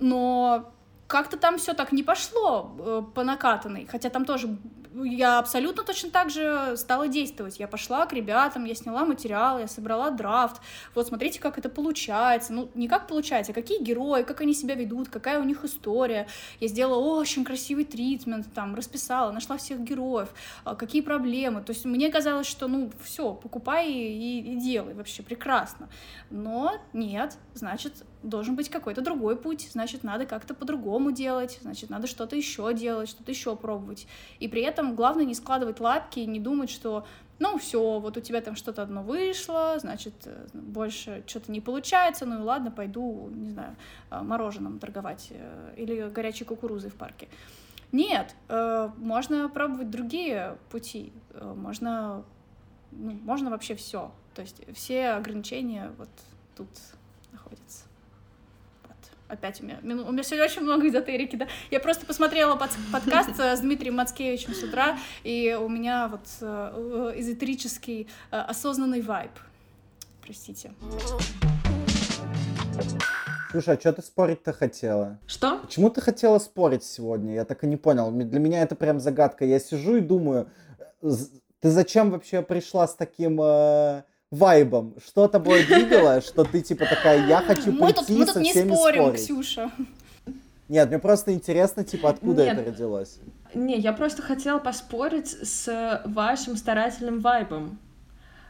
Но как-то там все так не пошло э, по накатанной, хотя там тоже я абсолютно точно так же стала действовать. Я пошла к ребятам, я сняла материал, я собрала драфт. Вот смотрите, как это получается. Ну, не как получается, а какие герои, как они себя ведут, какая у них история. Я сделала очень красивый тритмент, там, расписала, нашла всех героев, а, какие проблемы. То есть мне казалось, что, ну, все, покупай и, и делай, вообще прекрасно. Но нет, значит, должен быть какой-то другой путь, значит, надо как-то по-другому делать, значит, надо что-то еще делать, что-то еще пробовать. И при этом главное не складывать лапки и не думать, что ну все, вот у тебя там что-то одно вышло, значит, э, больше что-то не получается, ну и ладно, пойду, не знаю, э, мороженым торговать э, или горячей кукурузой в парке. Нет, можно пробовать другие пути, можно, ну, можно вообще все. То есть все ограничения вот тут находятся опять у меня, у меня сегодня очень много эзотерики, да. Я просто посмотрела под, подкаст с Дмитрием Мацкевичем с утра, и у меня вот э, эзотерический э, осознанный вайб. Простите. Слушай, а что ты спорить-то хотела? Что? Почему ты хотела спорить сегодня? Я так и не понял. Для меня это прям загадка. Я сижу и думаю, ты зачем вообще пришла с таким... Э вайбом. Что тобой двигало, что ты типа такая, я хочу мы прийти тут, мы тут со всеми не спорим, спорить. Ксюша. Нет, мне просто интересно, типа, откуда Нет. это родилось. Не, я просто хотела поспорить с вашим старательным вайбом.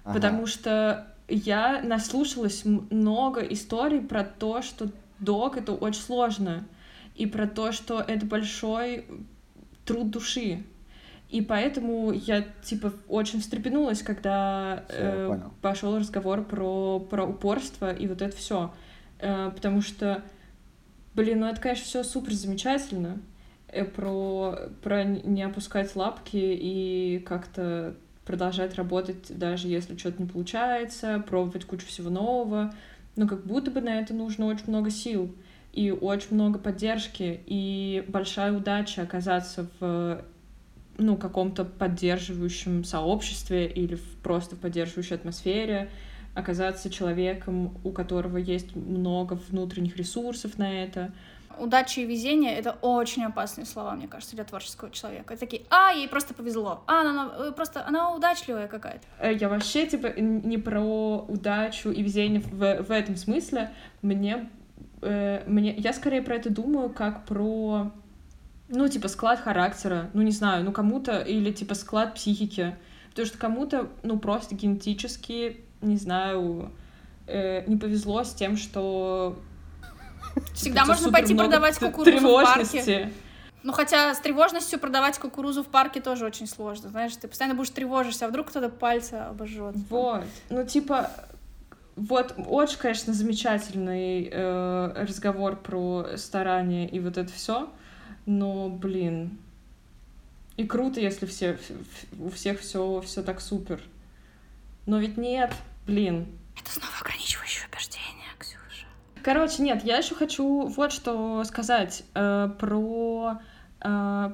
Ага. Потому что я наслушалась много историй про то, что док это очень сложно. И про то, что это большой труд души. И поэтому я, типа, очень встрепенулась, когда э, пошел разговор про, про упорство и вот это все. Э, потому что, блин, ну это, конечно, все супер замечательно. Э, про, про не опускать лапки и как-то продолжать работать, даже если что-то не получается, пробовать кучу всего нового. Но как будто бы на это нужно очень много сил и очень много поддержки, и большая удача оказаться в ну, каком-то поддерживающем сообществе или в, просто в поддерживающей атмосфере, оказаться человеком, у которого есть много внутренних ресурсов на это. Удача и везение — это очень опасные слова, мне кажется, для творческого человека. Это такие, а, ей просто повезло, а, она, она э, просто, она удачливая какая-то. Э, я вообще, типа, не про удачу и везение в, в этом смысле. Мне, э, мне, я скорее про это думаю, как про ну, типа, склад характера, ну, не знаю, ну, кому-то, или, типа, склад психики. Потому что кому-то, ну, просто генетически, не знаю, э, не повезло с тем, что... Всегда типа, можно пойти продавать кукурузу в парке. Ну, хотя с тревожностью продавать кукурузу в парке тоже очень сложно, знаешь, ты постоянно будешь тревожишься, а вдруг кто-то пальцы обожжет. Вот, ну, типа, вот очень, конечно, замечательный э, разговор про старание и вот это все. Но, блин, и круто, если все, у всех все, все так супер. Но ведь нет, блин. Это снова ограничивающее убеждение, Ксюша. Короче, нет, я еще хочу вот что сказать э, про, э,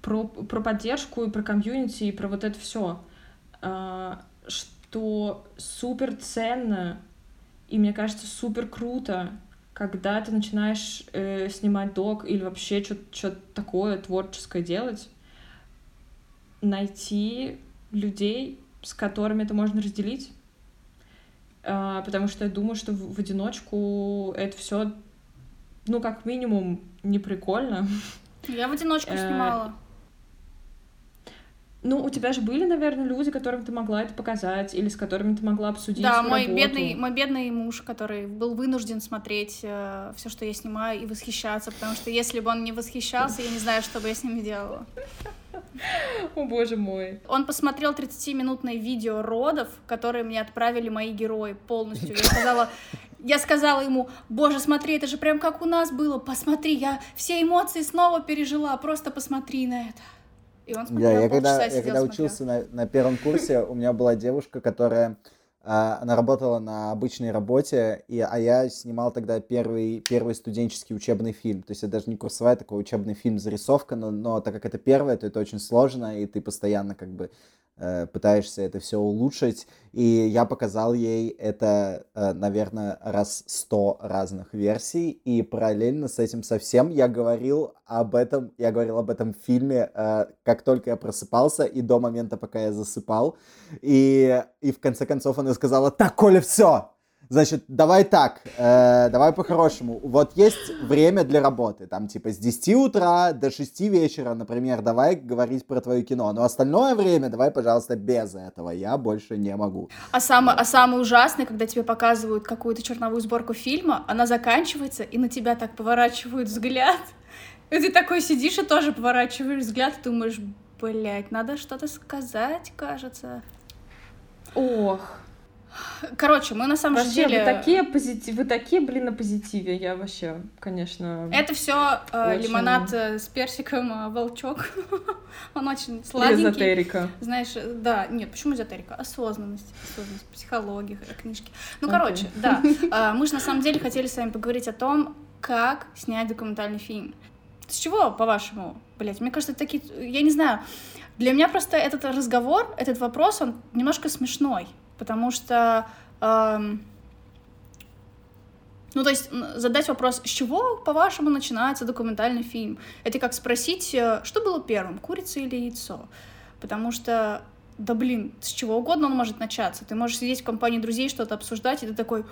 про, про поддержку и про комьюнити и про вот это все. Э, что супер ценно и мне кажется супер круто когда ты начинаешь э, снимать док или вообще что-то такое творческое делать, найти людей, с которыми это можно разделить. а, потому что я думаю, что в, в одиночку это все, ну, как минимум, не прикольно. Я в одиночку э, снимала. Ну, у тебя же были, наверное, люди, которым ты могла это показать, или с которыми ты могла обсудить. Да, мой работу. бедный, мой бедный муж, который был вынужден смотреть э, все, что я снимаю, и восхищаться, потому что если бы он не восхищался, я не знаю, что бы я с ним делала. О боже мой. Он посмотрел 30-минутное видео родов, которые мне отправили мои герои полностью. Я сказала, я сказала ему, боже, смотри, это же прям как у нас было, посмотри, я все эмоции снова пережила, просто посмотри на это. И он смотрел, я, я когда, я когда учился на, на первом курсе, у меня была девушка, которая а, она работала на обычной работе, и, а я снимал тогда первый, первый студенческий учебный фильм. То есть это даже не курсовая, такой учебный фильм, зарисовка, но, но так как это первое, то это очень сложно, и ты постоянно как бы пытаешься это все улучшить. И я показал ей это, э, наверное, раз сто разных версий. И параллельно с этим совсем я говорил об этом, я говорил об этом фильме, э, как только я просыпался и до момента, пока я засыпал. И, и в конце концов она сказала, так, Коля, все, Значит, давай так, э, давай по-хорошему. Вот есть время для работы, там типа с 10 утра до 6 вечера, например, давай говорить про твое кино. Но остальное время давай, пожалуйста, без этого. Я больше не могу. А самое, а самое ужасное, когда тебе показывают какую-то черновую сборку фильма, она заканчивается, и на тебя так поворачивают взгляд. И ты такой сидишь и тоже поворачиваешь взгляд, и думаешь, блядь, надо что-то сказать, кажется. Ох, Короче, мы на самом вообще, деле... Вы такие, позитив... вы такие, блин, на позитиве. Я вообще, конечно... Это все э, очень... лимонад э, с персиком э, волчок. *laughs* Он очень сладенький. Эзотерика. Знаешь, да, нет, почему эзотерика? Осознанность, осознанность, психология, книжки. Ну, okay. короче, да. *laughs* Э, мы же на самом деле хотели с вами поговорить о том, как снять документальный фильм. С чего, по-вашему, блять? Мне кажется, такие... Я не знаю. Для меня просто этот разговор, этот вопрос, он немножко смешной потому что... Эм, ну, то есть задать вопрос, с чего, по-вашему, начинается документальный фильм? Это как спросить, э, что было первым, курица или яйцо? Потому что да блин, с чего угодно он может начаться. Ты можешь сидеть в компании друзей, что-то обсуждать, и ты такой,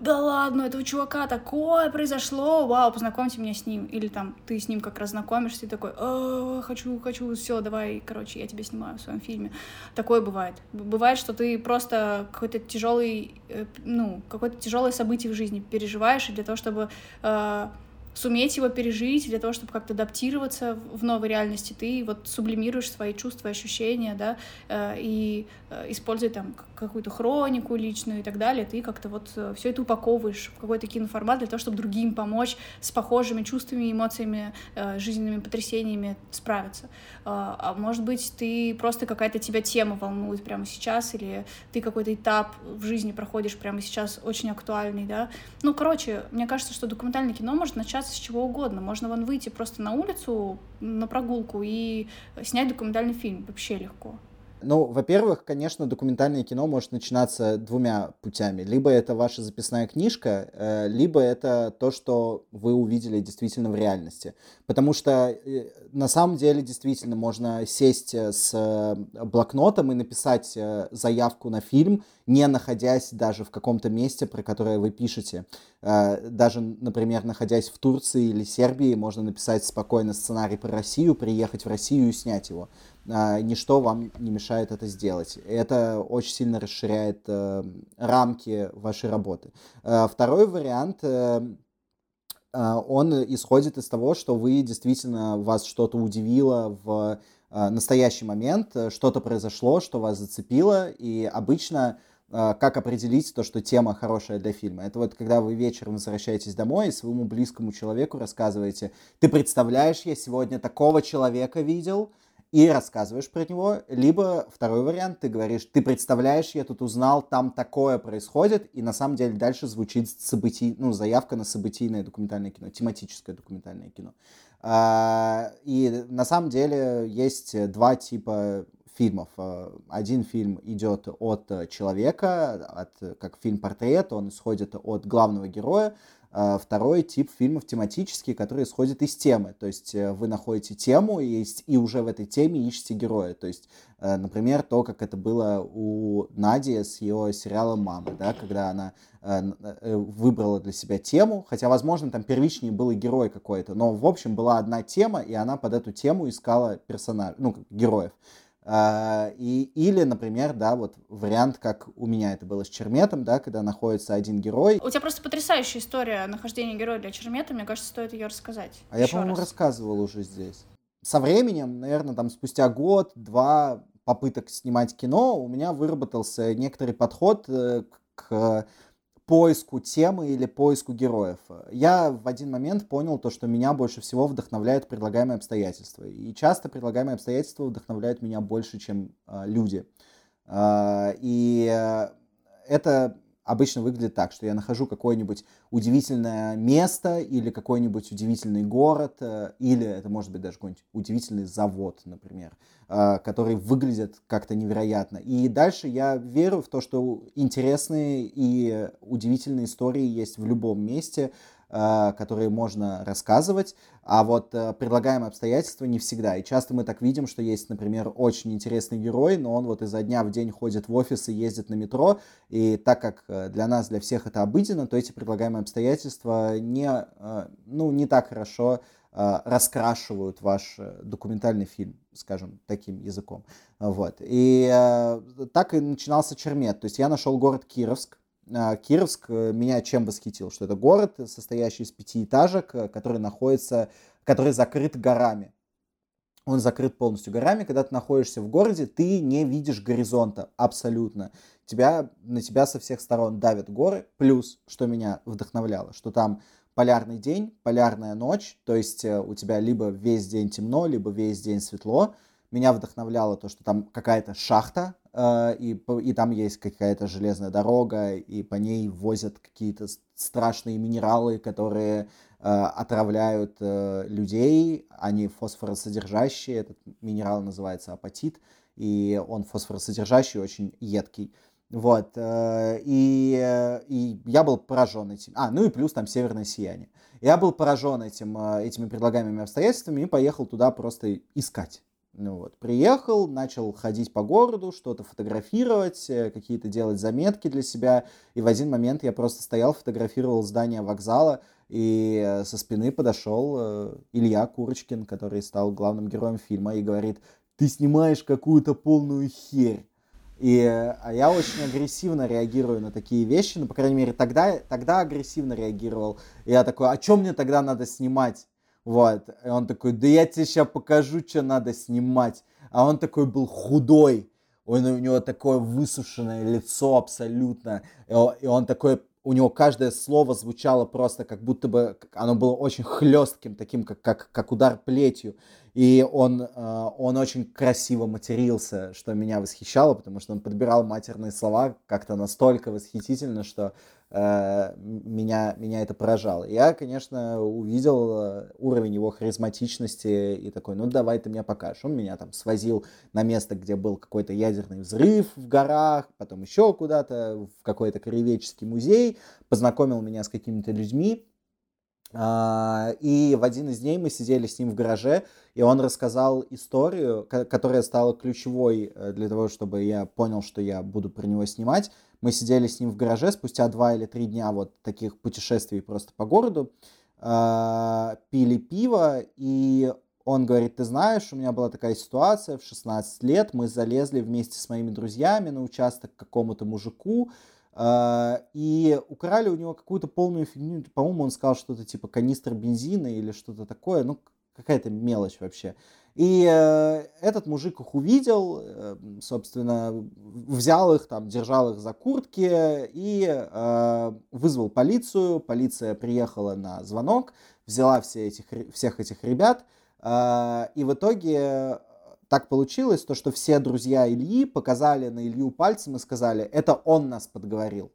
да ладно, этого чувака такое произошло, вау, познакомьте меня с ним. Или там ты с ним как раз знакомишься, и такой, хочу, хочу, все, давай, короче, я тебя снимаю в своем фильме. Такое бывает. Бывает, что ты просто какой-то тяжелый, э, ну, какое-то тяжелое событие в жизни переживаешь, и для того, чтобы э, суметь его пережить, для того, чтобы как-то адаптироваться в новой реальности, ты вот сублимируешь свои чувства, ощущения, да, э, и э, используя там какую-то хронику личную и так далее, ты как-то вот э, все это упаковываешь в какой-то киноформат для того, чтобы другим помочь с похожими чувствами, эмоциями, жизненными потрясениями справиться. А может быть, ты просто какая-то тебя тема волнует прямо сейчас, или ты какой-то этап в жизни проходишь прямо сейчас очень актуальный, да. Ну, короче, мне кажется, что документальное кино может начаться с чего угодно. Можно вон выйти просто на улицу, на прогулку и снять документальный фильм вообще легко. Ну, во-первых, конечно, документальное кино может начинаться двумя путями. Либо это ваша записная книжка, э, либо это то, что вы увидели действительно в реальности. Потому что э, на самом деле действительно можно сесть э, с блокнотом и написать заявку на фильм, не находясь даже в каком-то месте, про которое вы пишете. Даже, например, находясь в Турции или Сербии, можно написать спокойно сценарий про Россию, приехать в Россию и снять его ничто вам не мешает это сделать. Это очень сильно расширяет э, рамки вашей работы. Э, второй вариант э, он исходит из того, что вы действительно вас что-то удивило в настоящий момент, что-то произошло, что вас зацепило, и обычно как определить то, что тема хорошая для фильма. Это вот когда вы вечером возвращаетесь домой и своему близкому человеку рассказываете, ты представляешь, я сегодня такого человека видел, и рассказываешь про него, либо второй вариант, ты говоришь, ты представляешь, я тут узнал, там такое происходит, и на самом деле дальше звучит событий, ну, заявка на событийное документальное кино, тематическое документальное кино. А, и на самом деле есть два типа фильмов. Один фильм идет от человека, от, как фильм-портрет, он исходит от главного героя, А второй тип фильмов тематические, которые исходят из темы. То есть э, вы находите тему и, и уже в этой теме ищете героя. То есть, э, например, то, как это было у Нади с ее сериалом «Мамы», да, когда она э, выбрала для себя тему, хотя, возможно, там первичнее был и герой какой-то, но, в общем, была одна тема, и она под эту тему искала персонаж, ну, героев. А, и, или, например, да, вот вариант, как у меня это было с Черметом, да, когда находится один герой. У тебя просто потрясающая история нахождения героя для Чермета, мне кажется, стоит ее рассказать. А я, по-моему, рассказывал уже здесь. Со временем, наверное, там спустя год-два попыток снимать кино, у меня выработался некоторый подход э, к поиску темы или поиску героев. Я в один момент понял то, что меня больше всего вдохновляют предлагаемые обстоятельства. И часто предлагаемые обстоятельства вдохновляют меня больше, чем э, люди. Э, и это обычно выглядит так, что я нахожу какое-нибудь удивительное место или какой-нибудь удивительный город, э, или это может быть даже какой-нибудь удивительный завод, например, э, который выглядит как-то невероятно. И дальше я верю в то, что интересные и удивительные истории есть в любом месте, которые можно рассказывать, а вот э, предлагаемые обстоятельства не всегда. И часто мы так видим, что есть, например, очень интересный герой, но он вот изо дня в день ходит в офис и ездит на метро, и так как э, для нас, для всех это обыденно, то эти предлагаемые обстоятельства не, ну, не так хорошо раскрашивают ваш документальный фильм, скажем, таким языком. Вот. И так и начинался Чермет. То есть я нашел город Кировск, Кировск э, меня чем восхитил? Что это город, состоящий из пятиэтажек, э, который находится, который закрыт горами. Он закрыт полностью горами. Когда ты находишься в городе, ты не видишь горизонта абсолютно. Тебя, на тебя со всех сторон давят горы. Плюс, что меня вдохновляло, что там полярный день, полярная ночь. То есть э, у тебя либо весь день темно, либо весь день светло. Меня вдохновляло то, что там какая-то шахта, и, и там есть какая-то железная дорога, и по ней возят какие-то страшные минералы, которые э, отравляют э, людей. Они фосфоросодержащие, этот минерал называется апатит, и он фосфоросодержащий, очень едкий. Вот, и, и я был поражен этим. А, ну и плюс там северное сияние. Я был поражен этим, этими предлагаемыми обстоятельствами и поехал туда просто искать. Ну вот, приехал, начал ходить по городу, что-то фотографировать, э, какие-то делать заметки для себя. И в один момент я просто стоял, фотографировал здание вокзала, и э, со спины подошел э, Илья Курочкин, который стал главным героем фильма, и говорит, ты снимаешь какую-то полную херь. И, а я очень агрессивно реагирую на такие вещи, ну, по крайней мере, тогда, тогда агрессивно реагировал. И я такой, а что мне тогда надо снимать? Вот. И он такой, да я тебе сейчас покажу, что надо снимать. А он такой был худой. Он, у него такое высушенное лицо абсолютно. И он такой, у него каждое слово звучало просто как будто бы, оно было очень хлестким, таким как, как, как удар плетью. И он, э, он очень красиво матерился, что меня восхищало, потому что он подбирал матерные слова как-то настолько восхитительно, что меня, меня это поражало. Я, конечно, увидел э, уровень его харизматичности и такой, ну давай ты мне покажешь. Он меня там свозил на место, где был какой-то ядерный взрыв в горах, потом еще куда-то, в какой-то краеведческий музей, познакомил меня с какими-то людьми, а, и в один из дней мы сидели с ним в гараже, и он рассказал историю, которая стала ключевой э, для того, чтобы я понял, что я буду про него снимать. Мы сидели с ним в гараже спустя два или три дня вот таких путешествий просто по городу, а, пили пиво, и он говорит, ты знаешь, у меня была такая ситуация, в 16 лет мы залезли вместе с моими друзьями на участок к какому-то мужику, а, и украли у него какую-то полную фигню. По-моему, он сказал что-то типа канистр бензина или что-то такое. Ну, какая-то мелочь вообще. И э, этот мужик их увидел, э, собственно, взял их, там, держал их за куртки и э, вызвал полицию. Полиция приехала на звонок, взяла все этих, всех этих ребят. И в итоге так получилось, то, что все друзья Ильи показали на Илью пальцем и сказали, это он нас подговорил.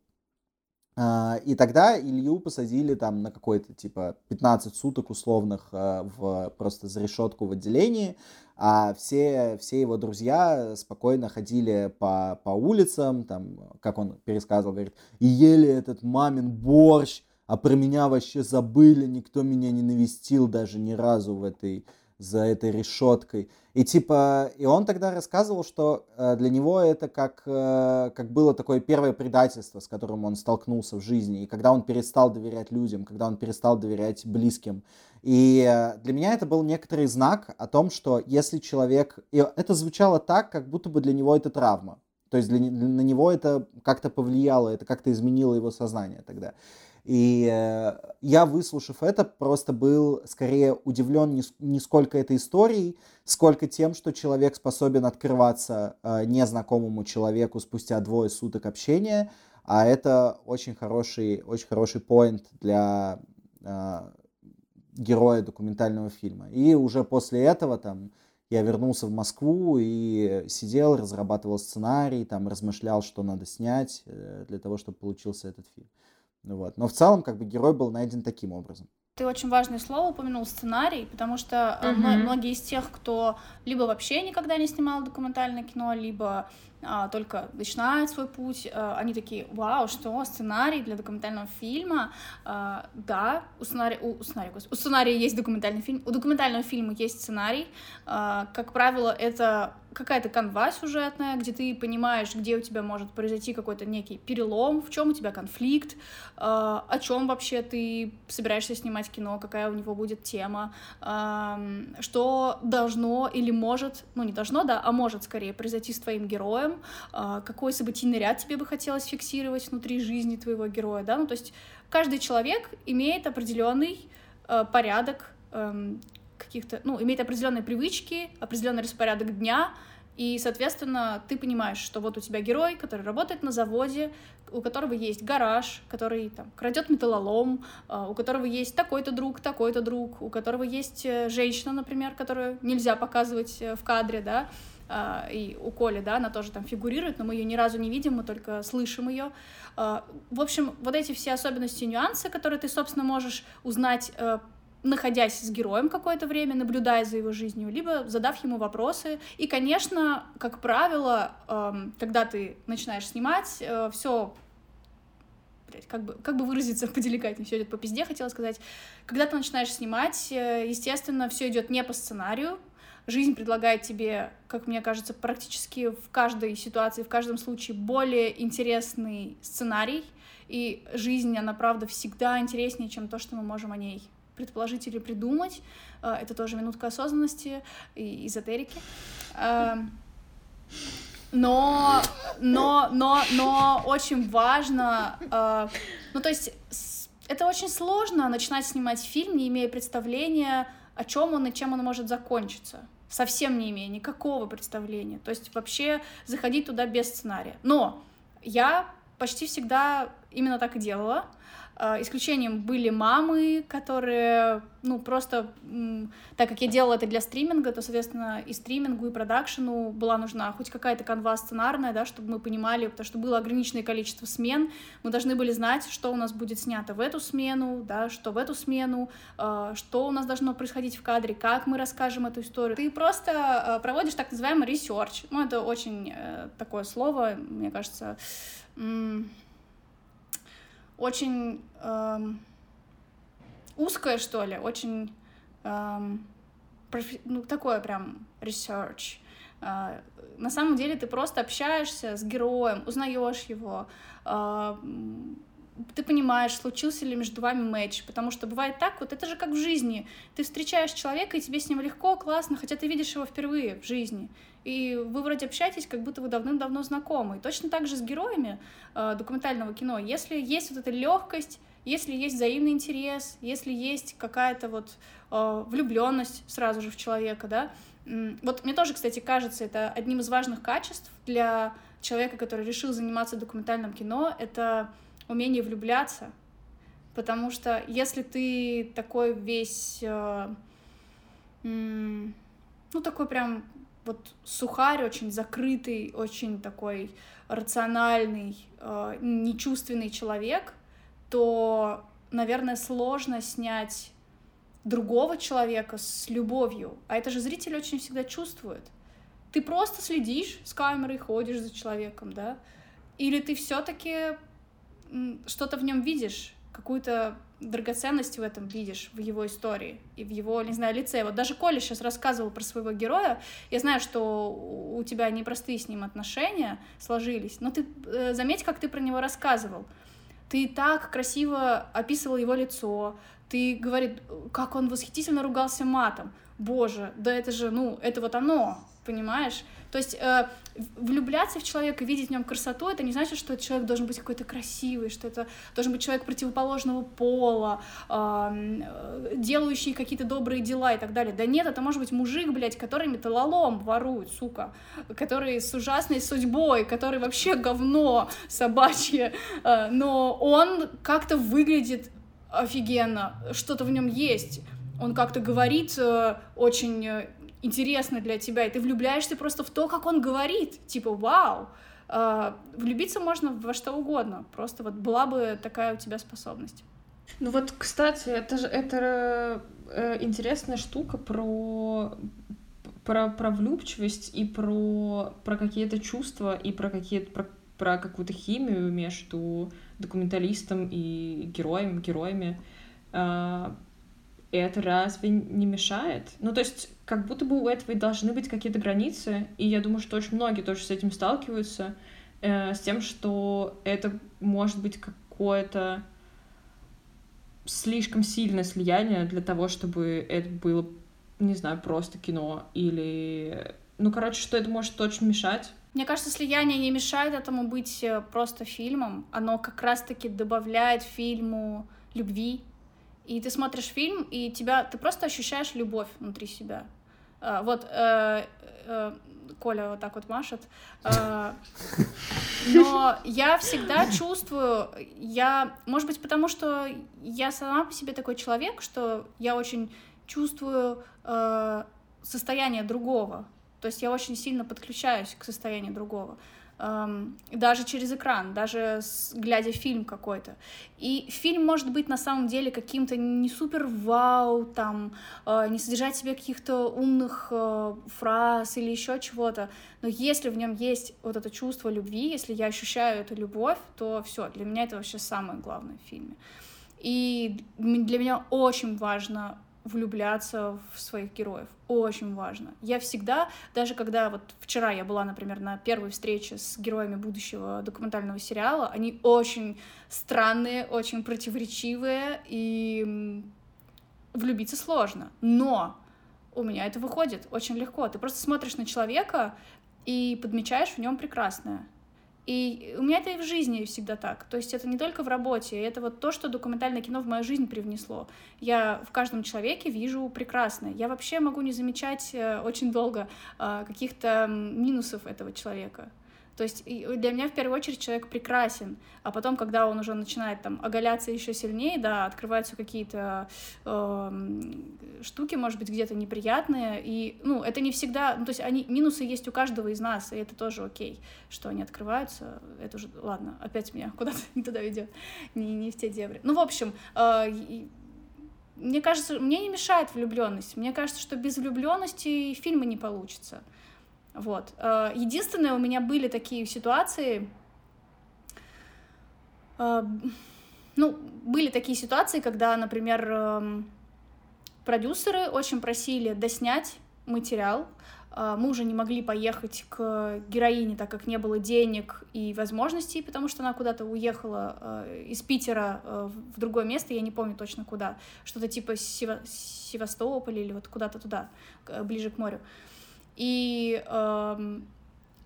А, и тогда Илью посадили там на какой-то типа 15 суток условных а, в, просто за решетку в отделении, а все, все его друзья спокойно ходили по, по улицам, там, как он пересказывал, говорит, и ели этот мамин борщ, а про меня вообще забыли, никто меня не навестил даже ни разу в этой за этой решеткой. И типа, и он тогда рассказывал, что э, для него это как, э, как было такое первое предательство, с которым он столкнулся в жизни, и когда он перестал доверять людям, когда он перестал доверять близким. И э, для меня это был некоторый знак о том, что если человек... И это звучало так, как будто бы для него это травма. То есть для, на него это как-то повлияло, это как-то изменило его сознание тогда. И э, я, выслушав это, просто был скорее удивлен не, не сколько этой историей, сколько тем, что человек способен открываться э, незнакомому человеку спустя двое суток общения. А это очень хороший, очень хороший поинт для э, героя документального фильма. И уже после этого там я вернулся в Москву и сидел, разрабатывал сценарий, там размышлял, что надо снять э, для того, чтобы получился этот фильм. Вот. Но в целом, как бы, герой был найден таким образом. Ты очень важное слово упомянул сценарий, потому что uh-huh. многие из тех, кто либо вообще никогда не снимал документальное кино, либо только начинают свой путь, а, они такие, вау, что? Сценарий для документального фильма, а, да, у сценария, у, у, сценария, у сценария есть документальный фильм, у документального фильма есть сценарий, а, как правило, это какая-то канва сюжетная, где ты понимаешь, где у тебя может произойти какой-то некий перелом, в чем у тебя конфликт, о чем вообще ты собираешься снимать кино, какая у него будет тема, что должно или может, ну не должно, да, а может скорее произойти с твоим героем, э, какой событийный ряд тебе бы хотелось фиксировать внутри жизни твоего героя, да, ну то есть каждый человек имеет определенный э, порядок эм, каких-то, ну, имеет определенные привычки, определенный распорядок дня, и, соответственно, ты понимаешь, что вот у тебя герой, который работает на заводе, у которого есть гараж, который там крадет металлолом, а, у которого есть такой-то друг, такой-то друг, у которого есть э, женщина, например, которую нельзя показывать э, в кадре, да, а, и у Коли, да, она тоже там фигурирует, но мы ее ни разу не видим, мы только слышим ее. А, в общем, вот эти все особенности и нюансы, которые ты, собственно, можешь узнать э, находясь с героем какое-то время, наблюдая за его жизнью, либо задав ему вопросы. И, конечно, как правило, эм, когда ты начинаешь снимать, э, все как бы, как бы выразиться *laughs* поделикатнее, все идет по пизде, хотела сказать. Когда ты начинаешь снимать, э, естественно, все идет не по сценарию. Жизнь предлагает тебе, как мне кажется, практически в каждой ситуации, в каждом случае более интересный сценарий. И жизнь, она, правда, всегда интереснее, чем то, что мы можем о ней предположить или придумать. А, это тоже минутка осознанности и эзотерики. А, но, но, но, но очень важно, а, ну то есть это очень сложно начинать снимать фильм, не имея представления, о чем он и чем он может закончиться. Совсем не имея никакого представления. То есть вообще заходить туда без сценария. Но я почти всегда именно так и делала. А, исключением были мамы, которые, ну, просто, так как я делала это для стриминга, то, соответственно, и стримингу, и продакшену была нужна хоть какая-то канва сценарная, да, чтобы мы понимали, потому что было ограниченное количество смен, мы должны были знать, что у нас будет снято в эту смену, да, что в эту смену, а, что у нас должно происходить в кадре, как мы расскажем эту историю. Ты просто а, проводишь так называемый research. Ну, это очень э, такое слово, мне кажется, очень эм, узкое, что ли, очень эм, ну, такое прям research. Э, на самом деле ты просто общаешься с героем, узнаешь его, э, ты понимаешь, случился ли между вами матч, потому что бывает так, вот это же как в жизни, ты встречаешь человека, и тебе с ним легко, классно, хотя ты видишь его впервые в жизни, и вы вроде общаетесь, как будто вы давным-давно знакомы. И точно так же с героями э, документального кино, если есть вот эта легкость, если есть взаимный интерес, если есть какая-то вот э, влюбленность сразу же в человека, да, вот мне тоже, кстати, кажется, это одним из важных качеств для человека, который решил заниматься документальным кино, это умение влюбляться, потому что если ты такой весь, э, ну такой прям вот сухарь, очень закрытый, очень такой рациональный, э, нечувственный человек, то, наверное, сложно снять другого человека с любовью, а это же зритель очень всегда чувствует. Ты просто следишь с камерой, ходишь за человеком, да? Или ты все-таки что-то в нем видишь, какую-то драгоценность в этом видишь, в его истории и в его, не знаю, лице. Вот даже Коля сейчас рассказывал про своего героя. Я знаю, что у тебя непростые с ним отношения сложились, но ты э, заметь, как ты про него рассказывал. Ты так красиво описывал его лицо, ты говорит, как он восхитительно ругался матом. Боже, да это же, ну, это вот оно, понимаешь? То есть э, влюбляться в человека, видеть в нем красоту, это не значит, что этот человек должен быть какой-то красивый, что это должен быть человек противоположного пола, э, делающий какие-то добрые дела и так далее. Да нет, это может быть мужик, блядь, который металлолом ворует, сука, который с ужасной судьбой, который вообще говно собачье, э, но он как-то выглядит офигенно, что-то в нем есть. Он как-то говорит э, очень интересно для тебя, и ты влюбляешься просто в то, как он говорит, типа, вау, э, влюбиться можно во что угодно, просто вот была бы такая у тебя способность. Ну вот, кстати, это же это э, интересная штука про про, про влюбчивость и про, про какие-то чувства и про какие-то про, про какую-то химию между документалистом и героем, героями. Э, это разве не мешает? Ну, то есть, как будто бы у этого и должны быть какие-то границы, и я думаю, что очень многие тоже с этим сталкиваются, э, с тем, что это может быть какое-то слишком сильное слияние для того, чтобы это было, не знаю, просто кино, или... Ну, короче, что это может очень мешать. Мне кажется, слияние не мешает этому быть э, просто фильмом. Оно как раз-таки добавляет фильму любви, и ты смотришь фильм, и тебя, ты просто ощущаешь любовь внутри себя. А, вот э, э, Коля вот так вот машет. Но я всегда чувствую, я, может быть, потому что я сама по себе такой человек, что я очень чувствую э, состояние другого. То есть я очень сильно подключаюсь к состоянию другого даже через экран, даже с, глядя фильм какой-то. И фильм может быть на самом деле каким-то не супер вау, там, э, не содержать в себе каких-то умных э, фраз или еще чего-то, но если в нем есть вот это чувство любви, если я ощущаю эту любовь, то все, для меня это вообще самое главное в фильме. И для меня очень важно влюбляться в своих героев. Очень важно. Я всегда, даже когда вот вчера я была, например, на первой встрече с героями будущего документального сериала, они очень странные, очень противоречивые, и влюбиться сложно. Но у меня это выходит очень легко. Ты просто смотришь на человека и подмечаешь в нем прекрасное. И у меня это и в жизни всегда так. То есть это не только в работе, это вот то, что документальное кино в мою жизнь привнесло. Я в каждом человеке вижу прекрасное. Я вообще могу не замечать э, очень долго а, каких-то минусов этого человека. То есть для меня в первую очередь человек прекрасен, а потом, когда он уже начинает там оголяться еще сильнее, да, открываются какие-то э, штуки, может быть, где-то неприятные, и, ну, это не всегда, ну, то есть они, минусы есть у каждого из нас, и это тоже окей, что они открываются, это уже, ладно, опять меня куда-то *laughs* не туда ведет, не, не в те дебри. Ну, в общем, э, мне кажется, мне не мешает влюбленность. Мне кажется, что без влюбленности фильма не получится. Вот. Э, единственное, у меня были такие ситуации, э, ну, были такие ситуации, когда, например, эм, продюсеры очень просили доснять материал, э, мы уже не могли поехать к героине, так как не было денег и возможностей, потому что она куда-то уехала из Питера в другое место, я не помню точно куда, что-то типа Севастополя или вот куда-то туда, ближе к морю. И э,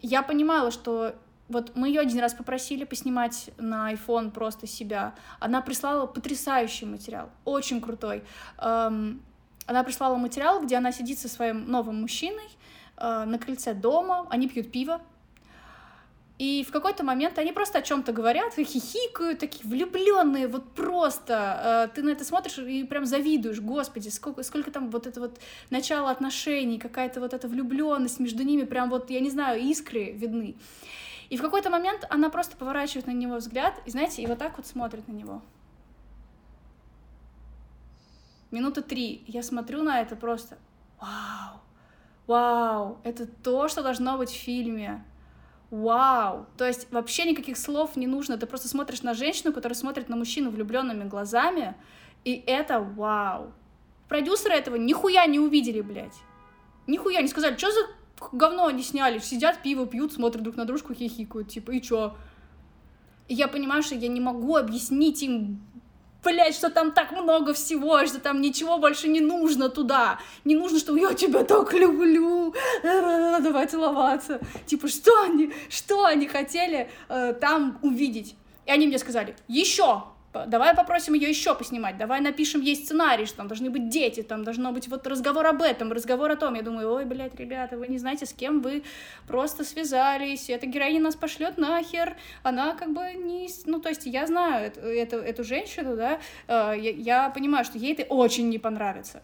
я понимала, что вот мы ее один раз попросили поснимать на iPhone просто себя. Она прислала потрясающий материал, очень крутой. Эм, она прислала материал, где она сидит со своим новым мужчиной э, на крыльце дома, они пьют пиво, и в какой-то момент они просто о чем-то говорят, хихикают, такие влюбленные, вот просто. Э, ты на это смотришь и прям завидуешь, господи, сколько, сколько там вот это вот начало отношений, какая-то вот эта влюбленность между ними, прям вот, я не знаю, искры видны. И в какой-то момент она просто поворачивает на него взгляд, и знаете, и вот так вот смотрит на него. Минуты три. Я смотрю на это просто. Вау! Вау! Это то, что должно быть в фильме вау. То есть вообще никаких слов не нужно. Ты просто смотришь на женщину, которая смотрит на мужчину влюбленными глазами, и это вау. Продюсеры этого нихуя не увидели, блядь. Нихуя не сказали, что за говно они сняли. Сидят, пиво пьют, смотрят друг на дружку, хихикают, типа, и чё? И я понимаю, что я не могу объяснить им, блять, что там так много всего, что там ничего больше не нужно туда. Не нужно, что я тебя так люблю, давай целоваться. Типа, что они, что они хотели э, там увидеть? И они мне сказали, еще, давай попросим ее еще поснимать, давай напишем ей сценарий, что там должны быть дети, там должно быть вот разговор об этом, разговор о том. Я думаю, ой, блядь, ребята, вы не знаете, с кем вы просто связались, эта героиня нас пошлет нахер, она как бы не... Ну, то есть я знаю эту, эту, эту женщину, да, э, я, я понимаю, что ей это очень не понравится.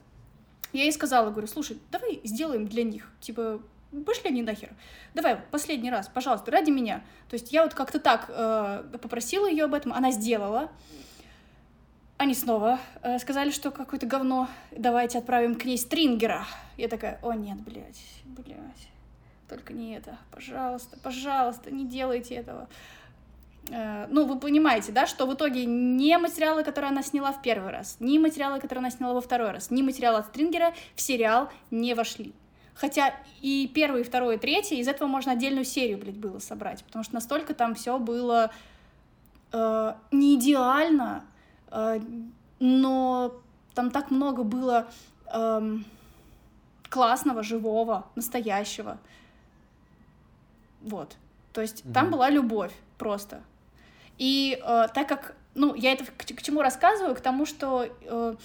Я ей сказала, говорю, слушай, давай сделаем для них, типа, пошли они нахер. Давай, последний раз, пожалуйста, ради меня. То есть я вот как-то так э, попросила ее об этом, она сделала. Они снова э, сказали, что какое-то говно, давайте отправим к ней стрингера. Я такая, о нет, блядь, блядь, только не это, пожалуйста, пожалуйста, не делайте этого. Э, ну, вы понимаете, да, что в итоге ни материалы, которые она сняла в первый раз, ни материалы, которые она сняла во второй раз, ни материалы от стрингера в сериал не вошли. Хотя и первый, и второй, и третий, из этого можно отдельную серию, блядь, было собрать, потому что настолько там все было э, не идеально, э, но там так много было э, классного, живого, настоящего. Вот. То есть mm-hmm. там была любовь просто. И э, так как, ну, я это к, к чему рассказываю? К тому, что э,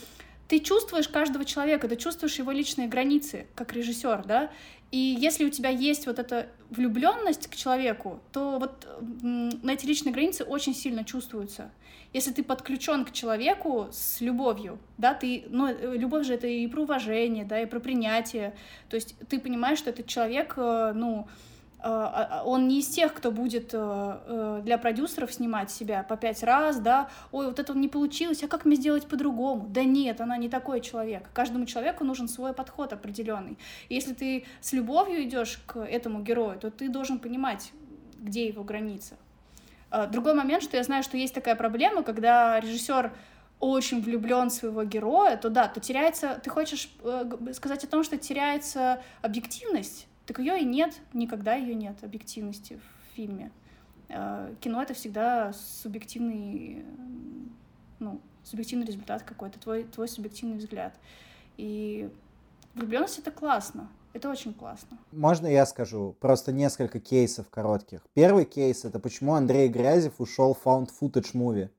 ты чувствуешь каждого человека, ты чувствуешь его личные границы, как режиссер, да, и если у тебя есть вот эта влюбленность к человеку, то вот на эти личные границы очень сильно чувствуются. Если ты подключен к человеку с любовью, да, ты, ну, э, любовь же это и про уважение, да, и про принятие, то есть ты понимаешь, что этот человек, э, ну, он не из тех, кто будет э, э, для продюсеров снимать себя по пять раз, да, ой, вот это не получилось, а как мне сделать по-другому? Да нет, она не такой человек. Каждому человеку нужен свой подход определенный. если ты с любовью идешь к этому герою, то ты должен понимать, где его граница. А, другой момент, что я знаю, что есть такая проблема, когда режиссер очень влюблен в своего героя, то да, то теряется, ты хочешь э, сказать о том, что теряется объективность, так ее и нет, никогда ее нет, объективности в фильме. Э, кино — это всегда субъективный, ну, субъективный результат какой-то, твой, твой субъективный взгляд. И влюбленность — это классно, это очень классно. Можно я скажу? Просто несколько кейсов коротких. Первый кейс — это почему Андрей Грязев ушел в found footage movie.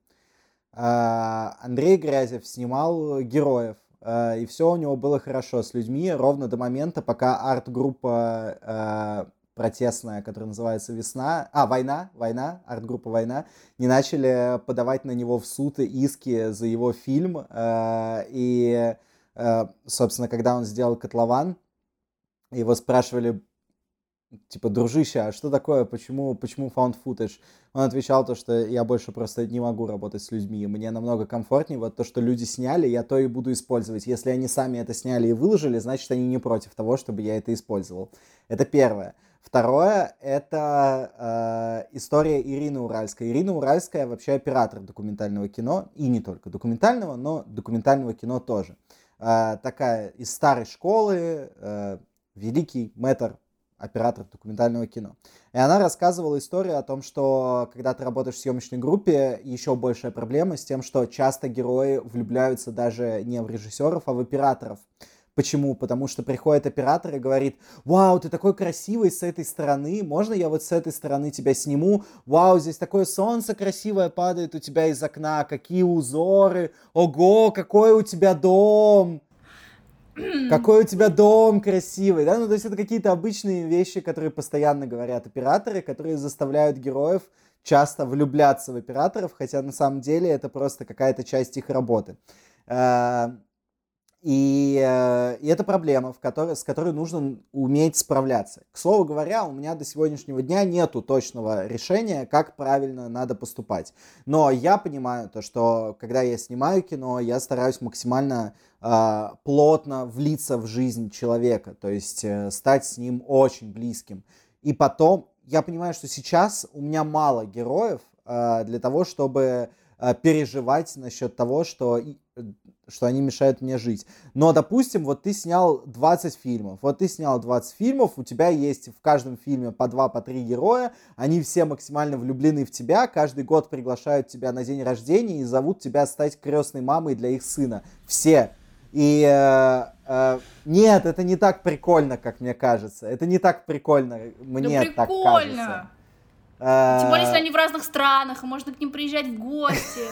Э, Андрей Грязев снимал героев, и все у него было хорошо с людьми ровно до момента, пока арт-группа э, протестная, которая называется «Весна», а, «Война», «Война», арт-группа «Война», не начали подавать на него в суд иски за его фильм, э, и, собственно, когда он сделал «Котлован», его спрашивали, типа, дружище, а что такое, почему, почему found footage? Он отвечал то, что я больше просто не могу работать с людьми, мне намного комфортнее, вот то, что люди сняли, я то и буду использовать. Если они сами это сняли и выложили, значит, они не против того, чтобы я это использовал. Это первое. Второе — это э, история Ирины Уральской. Ирина Уральская вообще оператор документального кино, и не только документального, но документального кино тоже. Э, такая из старой школы, э, великий мэтр оператор документального кино. И она рассказывала историю о том, что когда ты работаешь в съемочной группе, еще большая проблема с тем, что часто герои влюбляются даже не в режиссеров, а в операторов. Почему? Потому что приходит оператор и говорит, вау, ты такой красивый с этой стороны, можно я вот с этой стороны тебя сниму? Вау, здесь такое солнце красивое падает у тебя из окна, какие узоры, ого, какой у тебя дом. Какой у тебя дом красивый, да? Ну, то есть это какие-то обычные вещи, которые постоянно говорят операторы, которые заставляют героев часто влюбляться в операторов, хотя на самом деле это просто какая-то часть их работы. И, э, и это проблема, в которой, с которой нужно уметь справляться. К слову говоря, у меня до сегодняшнего дня нету точного решения, как правильно надо поступать. Но я понимаю то, что когда я снимаю кино, я стараюсь максимально э, плотно влиться в жизнь человека, то есть э, стать с ним очень близким. И потом, я понимаю, что сейчас у меня мало героев э, для того, чтобы э, переживать насчет того, что, что они мешают мне жить. Но, допустим, вот ты снял 20 фильмов. Вот ты снял 20 фильмов, у тебя есть в каждом фильме по 2, по 3 героя, они все максимально влюблены в тебя, каждый год приглашают тебя на день рождения и зовут тебя стать крестной мамой для их сына. Все. И э, э, нет, это не так прикольно, как мне кажется. Это не так прикольно, мне да так кажется. Тем более, если они в разных странах, и можно к ним приезжать в гости.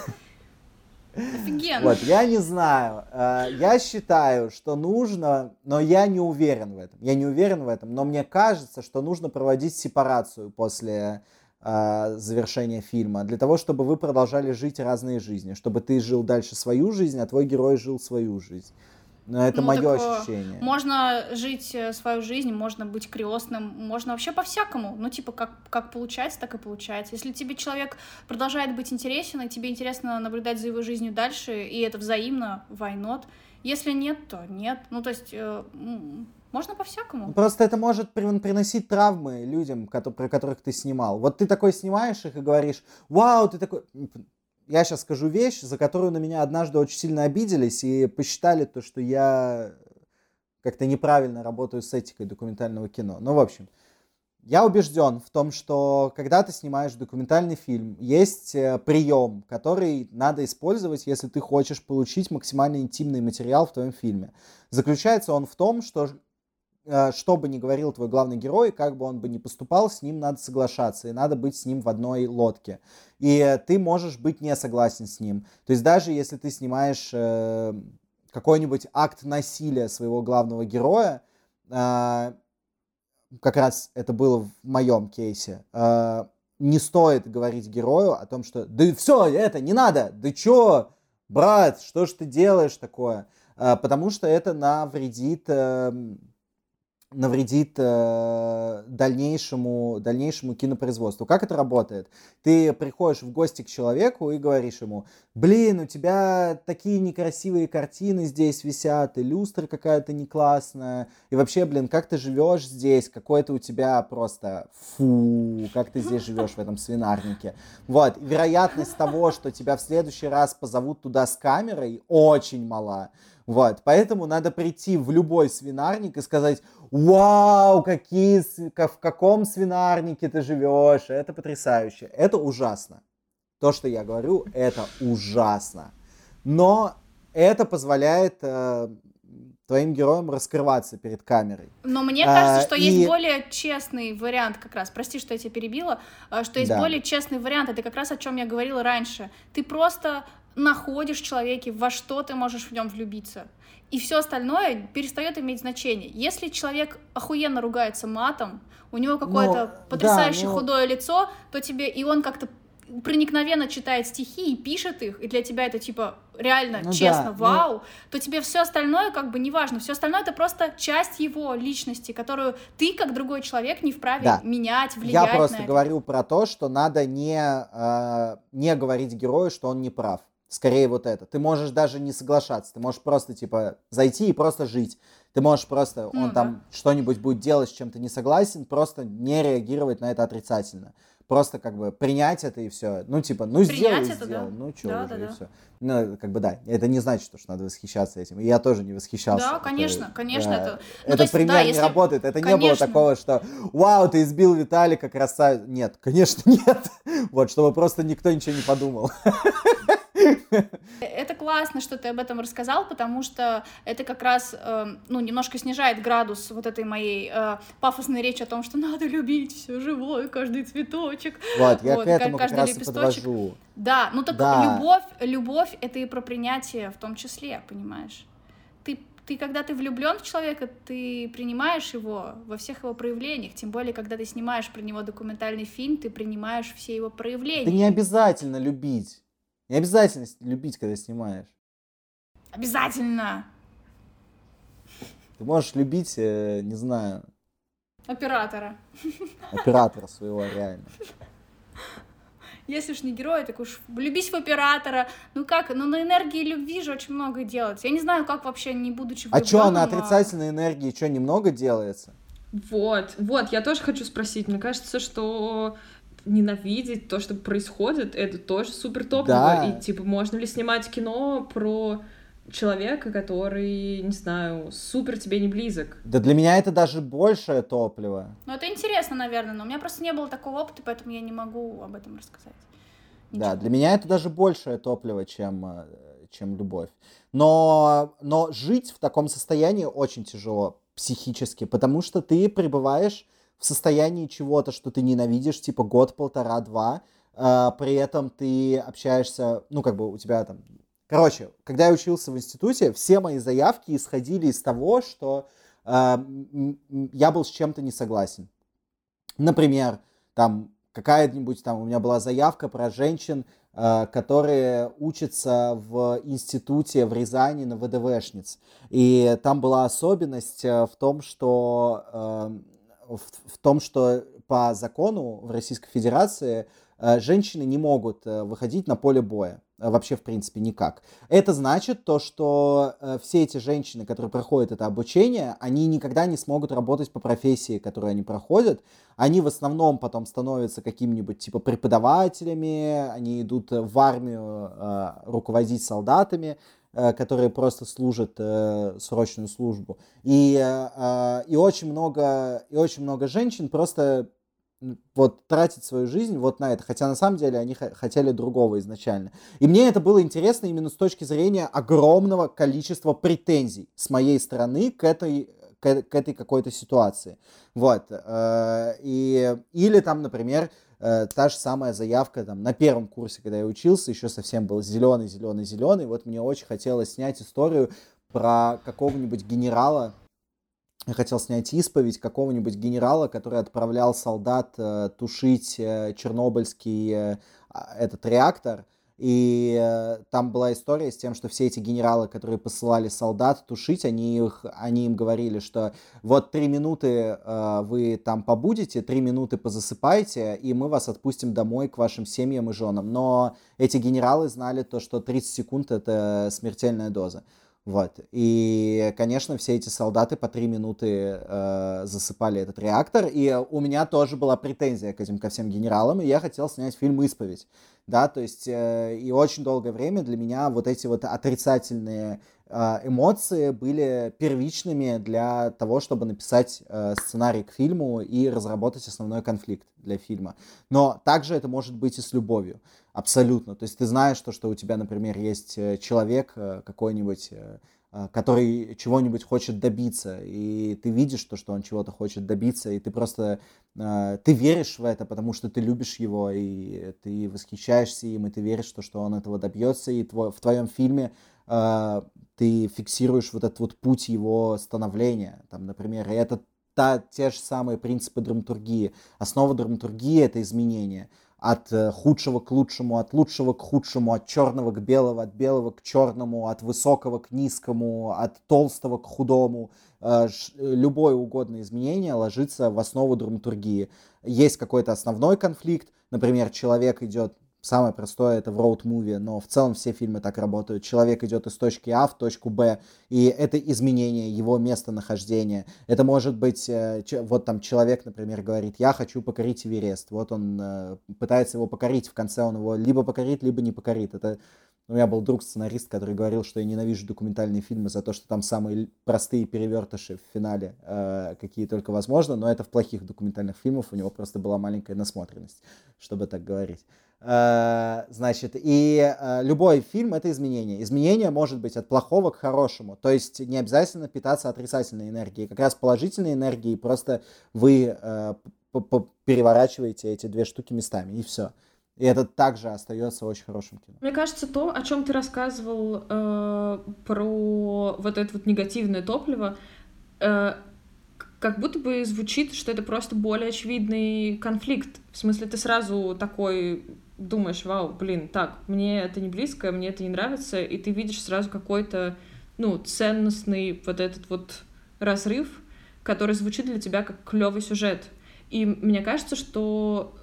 Офигенно. Вот, я не знаю. Э, я считаю, что нужно, но я не уверен в этом. Я не уверен в этом, но мне кажется, что нужно проводить сепарацию после э, завершения фильма, для того, чтобы вы продолжали жить разные жизни, чтобы ты жил дальше свою жизнь, а твой герой жил свою жизнь. Но это Ну, мое ощущение. Можно жить э, свою жизнь, можно быть крестным, можно вообще по-всякому. Ну, типа, как, как получается, так и получается. Если тебе человек продолжает быть интересен, и тебе интересно наблюдать за его жизнью дальше, и это взаимно, not? Если нет, то нет. Ну, то есть, э, можно по-всякому. Просто это может при- приносить травмы людям, кото- про которых ты снимал. Вот ты такой снимаешь их и говоришь, вау, ты такой... Я сейчас скажу вещь, за которую на меня однажды очень сильно обиделись и посчитали то, что я как-то неправильно работаю с этикой документального кино. Ну, в общем, я убежден в том, что когда ты снимаешь документальный фильм, есть э, прием, который надо использовать, если ты хочешь получить максимально интимный материал в твоем фильме. Заключается он в том, что что бы ни говорил твой главный герой, как бы он бы ни поступал, с ним надо соглашаться, и надо быть с ним в одной лодке. И э, ты можешь быть не согласен с ним. То есть даже если ты снимаешь э, какой-нибудь акт насилия своего главного героя, э, как раз это было в моем кейсе, э, не стоит говорить герою о том, что да все, это не надо, да чё, брат, что ж ты делаешь такое? Э, потому что это навредит, э, навредит э, дальнейшему, дальнейшему кинопроизводству. Как это работает? Ты приходишь в гости к человеку и говоришь ему, блин, у тебя такие некрасивые картины здесь висят, и люстра какая-то не классная, и вообще, блин, как ты живешь здесь, какой-то у тебя просто фу, как ты здесь живешь в этом свинарнике. Вот, вероятность того, что тебя в следующий раз позовут туда с камерой, очень мала. Вот, поэтому надо прийти в любой свинарник и сказать, вау, какие, в каком свинарнике ты живешь, это потрясающе, это ужасно. То, что я говорю, это ужасно. Но это позволяет э, твоим героям раскрываться перед камерой. Но мне А, кажется, что и- есть более честный вариант как раз. Прости, что я тебя перебила. а, Что есть Да. более честный вариант. Это как раз о чем я говорила раньше. Ты просто находишь в человеке, во что ты можешь в нем влюбиться. И все остальное перестает иметь значение. Если человек охуенно ругается матом, у него какое-то да, потрясающе но- худое лицо, то тебе и он как-то проникновенно читает стихи и пишет их, и для тебя это типа реально Ну честно, да, ну- вау, то тебе все остальное как бы не важно. Все остальное это просто часть его личности, которую ты, как другой человек, не вправе Да. менять, влиять Я на просто это. говорю про то, что надо не, э, не говорить герою, что он не прав. Скорее вот это. Ты можешь даже не соглашаться. Ты можешь просто, типа, зайти и просто жить. Ты можешь просто, Ну он там что-нибудь будет делать, с чем ты не согласен, просто не реагировать на это отрицательно. Просто как бы принять это и все. Ну, типа, ну Принять сделай, это, сделай. да. Ну, что Да, уже, да, и да. все. Ну, как бы да. Это не значит, что надо восхищаться этим. И я тоже не восхищался. Да, Это- конечно, конечно, да. это- ну, Этот то есть, пример да, не если- работает. Это не было Конечно. такого, что «Вау, ты избил Виталика, красавец». Нет, конечно, *laughs* нет. Вот, чтобы просто никто ничего не подумал. *laughs* Это классно, что ты об этом рассказал, потому что это как раз, э, ну, немножко снижает градус вот этой моей э, пафосной речи о том, что надо любить все живое, каждый цветочек. Вот, я Вот, к этому как каждый раз и лепесточек. подвожу. Да, ну так Да. любовь, любовь это и про принятие в том числе, понимаешь? Ты, ты когда ты влюблен в человека, ты принимаешь его во всех его проявлениях. Тем более, когда ты снимаешь про него документальный фильм, ты принимаешь все его проявления. Это не обязательно любить. Не обязательно любить, когда снимаешь. Обязательно! Ты можешь любить, э, не знаю, Оператора. оператора своего реально. Если уж не герой, так уж влюбись в оператора. Ну как, ну на энергии любви же очень много делается. Я не знаю, как вообще, не будучи А что, на влюблённым, отрицательной энергии что, немного делается? Вот, вот, я тоже хочу спросить. Мне кажется, что ненавидеть то, что происходит, это тоже супер топливо. Да. И типа, можно ли снимать кино про человека, который, не знаю, супер тебе не близок. Да для меня это даже большее топливо. Ну, это интересно, наверное, но у меня просто не было такого опыта, поэтому я не могу об этом рассказать. Ничего. Да, для меня это даже большее топливо, чем, э, чем любовь. Но, но жить в таком состоянии очень тяжело психически, потому что ты пребываешь в состоянии чего-то, что ты ненавидишь, типа год, полтора, два, э, при этом ты общаешься, ну, как бы у тебя там... Короче, когда я учился в институте, все мои заявки исходили из того, что э, я был с чем-то не согласен. Например, там какая-нибудь там у меня была заявка про женщин, Э, которые учатся в институте в Рязани на ВДВшниц. И там была особенность э, в том, что, эм, в том, что по закону в Российской Федерации э, женщины не могут выходить на поле боя. Э, вообще, в принципе, никак. Это значит то, что э, все эти женщины, которые проходят это обучение, они никогда не смогут работать по профессии, которую они проходят. Они в основном потом становятся какими-нибудь типа преподавателями, они идут в армию э, руководить солдатами, э, которые просто служат э, срочную службу. И, э, и, очень много, и очень много женщин просто вот тратить свою жизнь вот на это, хотя на самом деле они хотели другого изначально. И мне это было интересно именно с точки зрения огромного количества претензий с моей стороны к этой к этой какой-то ситуации. Вот. Э, и, или там, например, э, та же самая заявка там, на первом курсе, когда я учился, еще совсем был зеленый, зеленый, зеленый. Вот мне очень хотелось снять историю про какого-нибудь генерала, я хотел снять исповедь какого-нибудь генерала, который отправлял солдат э, тушить э, чернобыльский э, а, этот реактор. И э, там была история с тем, что все эти генералы, которые посылали солдат тушить, они, их, они им говорили, что вот три минуты э, вы там побудете, три минуты позасыпайте, и мы вас отпустим домой к вашим семьям и женам. Но эти генералы знали то, что 30 секунд это смертельная доза. Вот. И, конечно, все эти солдаты по три минуты э, засыпали этот реактор. И у меня тоже была претензия к этим ко всем генералам, и я хотел снять фильм «Исповедь». Да, то есть э, и очень долгое время для меня вот эти вот отрицательные эмоции были первичными для того, чтобы написать э, сценарий к фильму и разработать основной конфликт для фильма. Но также это может быть и с любовью. Абсолютно. То есть ты знаешь то, что у тебя, например, есть э, человек э, какой-нибудь, э, который чего-нибудь хочет добиться, и ты видишь то, что он чего-то хочет добиться, и ты просто, ты веришь в это, потому что ты любишь его, и ты восхищаешься им, и ты веришь, то, что он этого добьется, и в твоем фильме ты фиксируешь вот этот вот путь его становления, там, например, и это та, те же самые принципы драматургии. Основа драматургии — это изменение от э, худшего к лучшему, от лучшего к худшему, от черного к белому, от белого к черному, от высокого к низкому, от толстого к худому. Э, любое угодное изменение ложится в основу драматургии. Есть какой-то основной конфликт, например, человек идет Самое простое это в роуд-муви, но в целом все фильмы так работают. Человек идет из точки А в точку Б, и это изменение его местонахождения. Это может быть, э, вот там человек, например, говорит, я хочу покорить Эверест. Вот он э, пытается его покорить, в конце он его либо покорит, либо не покорит. Это у меня был друг-сценарист, который говорил, что я ненавижу документальные фильмы за то, что там самые простые перевертыши в финале, э, какие только возможно, но это в плохих документальных фильмах, у него просто была маленькая насмотренность, чтобы так говорить. Э, значит, и э, любой фильм — это изменение. Изменение может быть от плохого к хорошему. То есть не обязательно питаться отрицательной энергией. Как раз положительной энергией просто вы э, переворачиваете эти две штуки местами, и все. И это также остается очень хорошим кино. Мне кажется, то, о чем ты рассказывал э, про вот это вот негативное топливо, э, как будто бы звучит, что это просто более очевидный конфликт. В смысле, ты сразу такой думаешь, вау, блин, так, мне это не близко, мне это не нравится, и ты видишь сразу какой-то, ну, ценностный вот этот вот разрыв, который звучит для тебя как клевый сюжет. И мне кажется, что,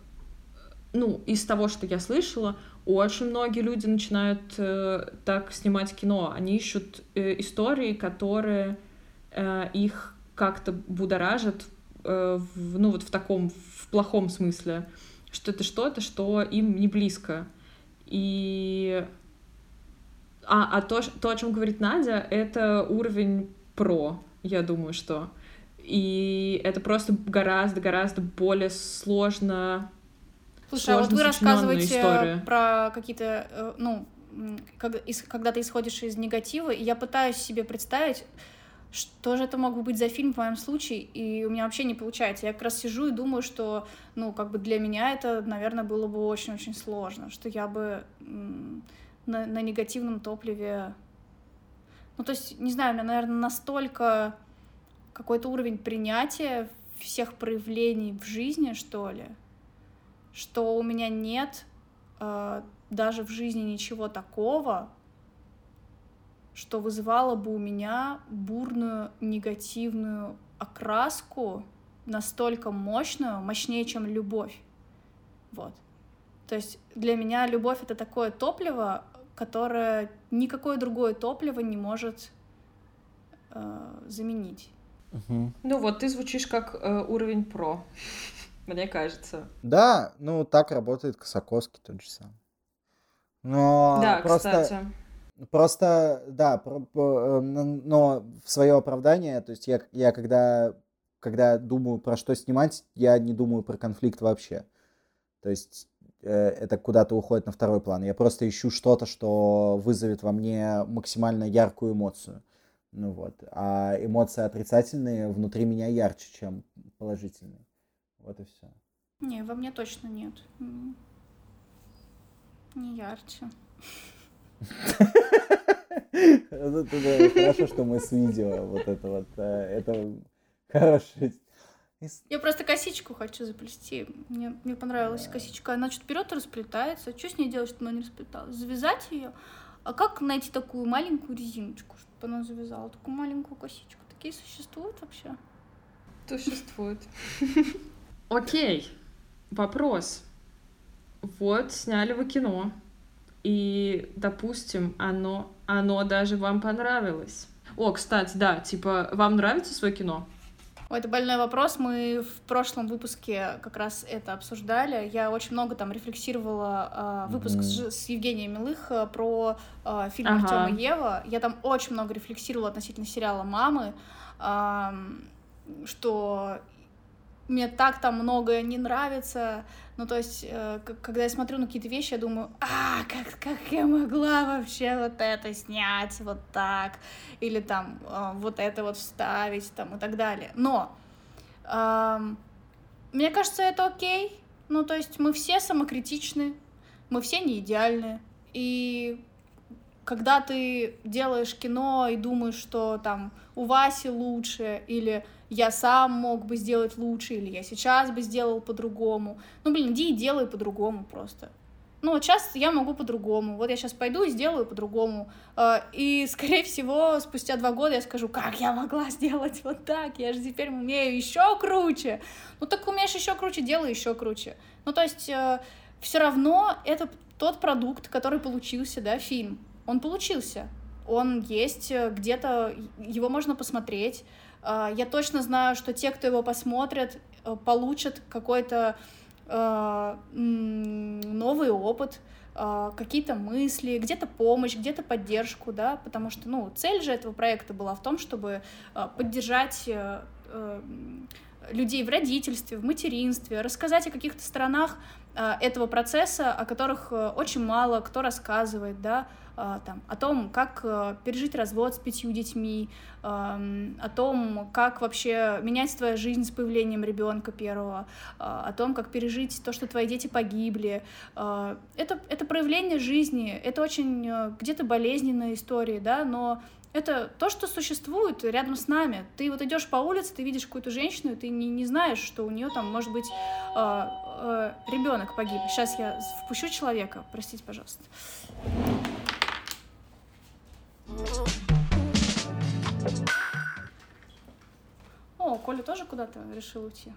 ну, из того, что я слышала, очень многие люди начинают э, так снимать кино. Они ищут э, истории, которые э, их как-то будоражат э, в, ну вот в таком, в плохом смысле, что это что-то, что им не близко. И а, а то, то, о чем говорит Надя, это уровень про, я думаю, что. И это просто гораздо-гораздо более сложно. Слушай, а вот вы рассказываете история. про какие-то, э, ну, когда ты исходишь из негатива, и я пытаюсь себе представить, что же это мог быть за фильм в моем случае, и у меня вообще не получается. Я как раз сижу и думаю, что, ну, как бы для меня это, наверное, было бы очень-очень сложно, что я бы на, на негативном топливе... Ну, то есть, не знаю, у меня, наверное, настолько какой-то уровень принятия всех проявлений в жизни, что ли, что у меня нет э, даже в жизни ничего такого, что вызывало бы у меня бурную негативную окраску, настолько мощную, мощнее, чем любовь. Вот. То есть для меня любовь это такое топливо, которое никакое другое топливо не может э, заменить. Угу. Ну вот ты звучишь как э, уровень про, *laughs* мне кажется. Да, ну так работает Косаковский тот же самый. Но да, просто, кстати. Просто, да, про, про, э, но в свое оправдание, то есть я, я когда, когда думаю про что снимать, я не думаю про конфликт вообще. То есть э, это куда-то уходит на второй план. Я просто ищу что-то, что вызовет во мне максимально яркую эмоцию. Ну вот. А эмоции отрицательные внутри меня ярче, чем положительные. Вот и все. Не, во мне точно нет. Не ярче. *laughs* Хорошо, что мы с видео вот это вот. Это хороший я просто косичку хочу заплести. Мне, мне понравилась косичка. Она что-то вперед расплетается. Что с ней делать, чтобы она не расплеталась? Завязать ее? А как найти такую маленькую резиночку, чтобы она завязала такую маленькую косичку? Такие существуют вообще? Существуют. Окей. Вопрос вот, сняли вы кино, и, допустим, оно, оно даже вам понравилось. О, кстати, да, типа, вам нравится свое кино? Ой, это больной вопрос. Мы в прошлом выпуске как раз это обсуждали. Я очень много там рефлексировала э, выпуск mm-hmm. с, с Евгением Милых про э, фильм ага. Артема Ева. Я там очень много рефлексировала относительно сериала Мамы, э, что мне так там многое не нравится. Ну, то есть, э, когда я смотрю на какие-то вещи, я думаю, а, как, как я могла вообще вот это снять вот так, или там э, вот это вот вставить, там, и так далее. Но э, мне кажется, это окей. Ну, то есть, мы все самокритичны, мы все не идеальны, и когда ты делаешь кино и думаешь, что там у Васи лучше, или я сам мог бы сделать лучше, или я сейчас бы сделал по-другому. Ну, блин, иди и делай по-другому просто. Ну, вот сейчас я могу по-другому. Вот я сейчас пойду и сделаю по-другому. А, и, *laughs* скорее всего, спустя два года я скажу, как я могла сделать вот так? Я же теперь умею еще круче. Ну, так умеешь еще круче, делай еще круче. Ну, то есть, э, все равно это тот продукт, который получился, да, фильм он получился. Он есть э, где-то, его можно посмотреть. А, я точно знаю, что те, кто его посмотрят, э, получат какой-то э, новый опыт, какие-то мысли, где-то помощь, где-то поддержку, да, потому что, ну, цель же этого проекта была в том, чтобы поддержать людей в родительстве, в материнстве, рассказать о каких-то сторонах этого процесса, о которых очень мало кто рассказывает, да, а, там, о том, как э, пережить развод с пятью детьми, о том, как вообще менять твою жизнь с появлением ребенка первого, о том, как пережить то, что твои дети погибли. Это, это проявление жизни, это очень э, где-то болезненная история, да, но это то, что существует рядом с нами. Ты вот идешь по улице, ты видишь какую-то женщину, и ты не, не знаешь, что у нее там может быть э, э, ребенок погиб. Сейчас я впущу человека, простите, пожалуйста. О, Коля тоже куда-то решил уйти.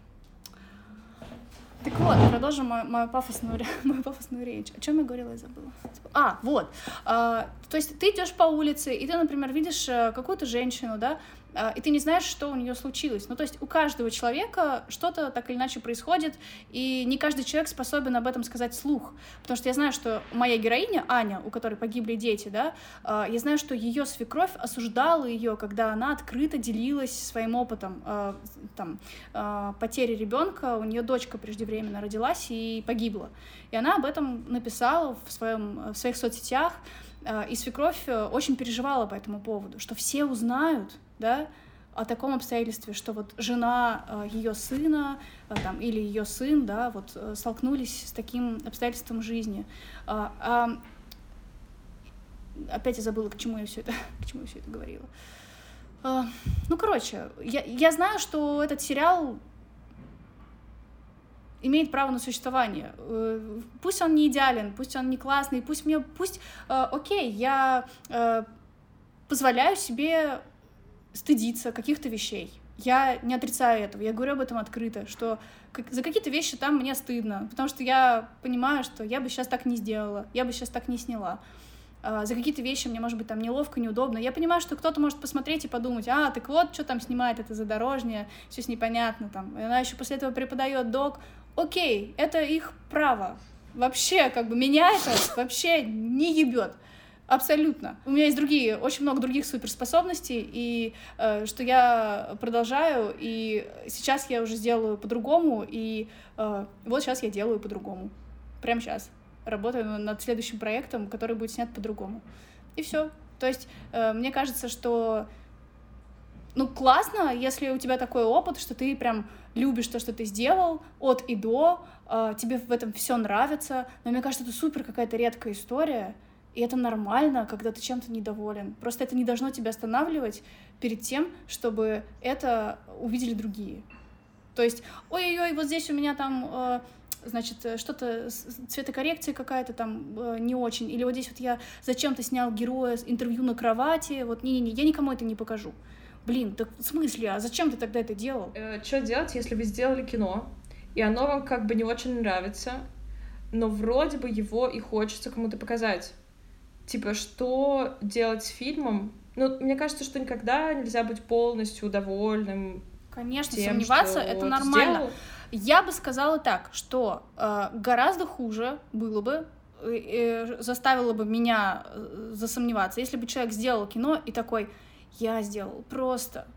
Так вот, продолжим мою, мою, пафосную, *laughs* мою пафосную речь. О чем я говорила, я забыла. А, вот. А, то есть ты идешь по улице, и ты, например, видишь э, какую-то женщину, да, и ты не знаешь, что у нее случилось. Ну, то есть у каждого человека что-то так или иначе происходит, и не каждый человек способен об этом сказать вслух. Потому что я знаю, что моя героиня, Аня, у которой погибли дети, да, а, я знаю, что ее свекровь осуждала ее, когда она открыто делилась своим опытом а, там, потери ребенка, у нее дочка преждевременно родилась и погибла. И она об этом написала в, своем, в своих соцсетях, и свекровь э, очень переживала по этому поводу, что все узнают, да, о таком обстоятельстве, что вот жена э, ее сына э, там, или ее сын, да, вот э, столкнулись с таким обстоятельством жизни. А, а, опять я забыла, к чему я все это, *laughs* к чему я все это говорила. А, ну, короче, я, я знаю, что этот сериал имеет право на существование. Пусть он не идеален, пусть он не классный, пусть мне, пусть, окей, я позволяю себе стыдиться каких-то вещей. Я не отрицаю этого, я говорю об этом открыто, что за какие-то вещи там мне стыдно, потому что я понимаю, что я бы сейчас так не сделала, я бы сейчас так не сняла. А, за какие-то вещи мне, может быть, там неловко, неудобно. Я понимаю, что кто-то может посмотреть и подумать, а, так вот, что там снимает это задорожнее, все непонятно там. И она еще после этого преподает док. Окей, это их право. Вообще, как бы, меня это вообще не ебет. Абсолютно. У меня есть другие, очень много других суперспособностей, и э, что я продолжаю, и сейчас я уже сделаю по-другому, и э, вот сейчас я делаю по-другому. Прямо сейчас. Работаю над следующим проектом, который будет снят по-другому. И все. То есть, э, мне кажется, что ну, классно, если у тебя такой опыт, что ты прям любишь то, что ты сделал, от и до, э, тебе в этом все нравится. Но мне кажется, это супер какая-то редкая история, и это нормально, когда ты чем-то недоволен. Просто это не должно тебя останавливать перед тем, чтобы это увидели другие. То есть, ой-ой-ой, вот здесь у меня там, э, значит, что-то, цветокоррекция какая-то там э, не очень. Или вот здесь вот я зачем-то снял героя интервью на кровати. Вот не-не-не, я никому это не покажу. Блин, так в смысле, а зачем ты тогда это делал? Э, что делать, если вы сделали кино, и оно вам как бы не очень нравится, но вроде бы его и хочется кому-то показать? Типа, что делать с фильмом? Ну, мне кажется, что никогда нельзя быть полностью довольным. Конечно, тем, сомневаться это нормально. Сделал. Я бы сказала так, что э, гораздо хуже было бы, э, э, заставило бы меня э, засомневаться, если бы человек сделал кино и такой, я сделал просто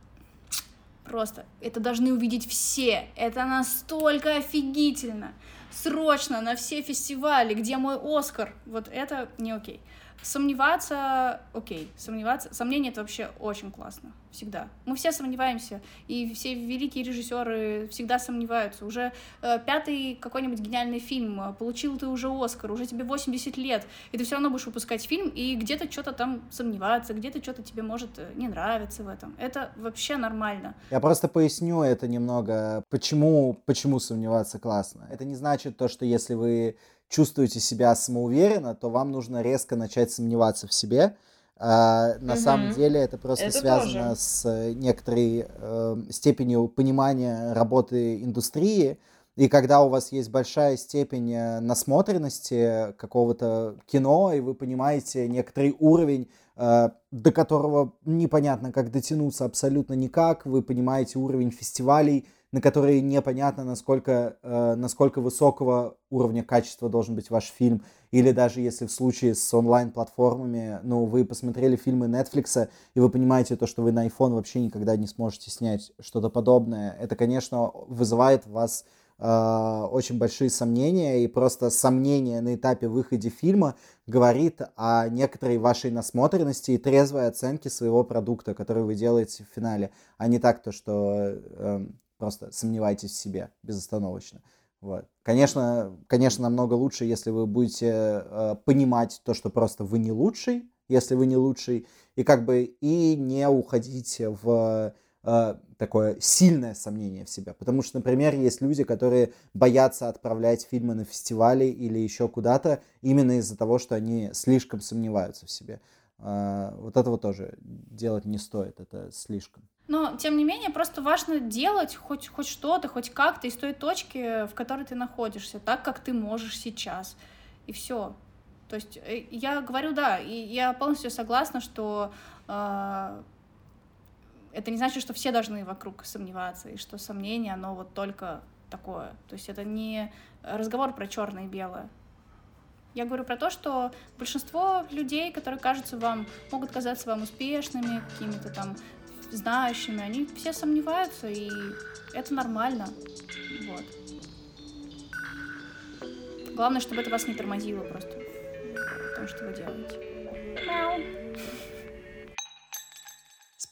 Просто. Это должны увидеть все. Это настолько офигительно. Срочно на все фестивали, где мой Оскар. Вот это не окей. Сомневаться, окей, сомневаться, сомнение это вообще очень классно, всегда. Мы все сомневаемся, и все великие режиссеры всегда сомневаются. Уже э, пятый какой-нибудь гениальный фильм, э, получил ты уже Оскар, уже тебе 80 лет, и ты все равно будешь выпускать фильм, и где-то что-то там сомневаться, где-то что-то тебе может э, не нравиться в этом. Это вообще нормально. Я просто поясню это немного, почему, почему сомневаться классно. Это не значит то, что если вы чувствуете себя самоуверенно, то вам нужно резко начать сомневаться в себе. А, на угу. самом деле это просто это связано тоже. с э, некоторой э, степенью понимания работы индустрии. И когда у вас есть большая степень э, насмотренности какого-то кино, и вы понимаете некоторый уровень, э, до которого непонятно, как дотянуться абсолютно никак, вы понимаете уровень фестивалей, на которые непонятно, насколько, э, насколько высокого уровня качества должен быть ваш фильм. Или даже если в случае с онлайн-платформами, ну, вы посмотрели фильмы Netflix, и вы понимаете то, что вы на iPhone вообще никогда не сможете снять что-то подобное. Это, конечно, вызывает в вас э, очень большие сомнения, и просто сомнение на этапе выхода фильма говорит о некоторой вашей насмотренности и трезвой оценке своего продукта, который вы делаете в финале, а не так то, что э, Просто сомневайтесь в себе безостановочно. Вот. Конечно, конечно, намного лучше, если вы будете э, понимать то, что просто вы не лучший, если вы не лучший, и как бы и не уходить в э, такое сильное сомнение в себя. Потому что, например, есть люди, которые боятся отправлять фильмы на фестивали или еще куда-то именно из-за того, что они слишком сомневаются в себе. А, вот этого тоже делать не стоит, это слишком. Но, тем не менее, просто важно делать хоть, хоть что-то, хоть как-то из той точки, в которой ты находишься, так, как ты можешь сейчас. И все. То есть э, я говорю, да, и я полностью согласна, что э, это не значит, что все должны вокруг сомневаться, и что сомнение, оно вот только такое. То есть это не разговор про черное и белое. Я говорю про то, что большинство людей, которые кажутся вам, могут казаться вам успешными, какими-то там знающими, они все сомневаются, и это нормально. Вот. Главное, чтобы это вас не тормозило просто в том, что вы делаете. Мяу.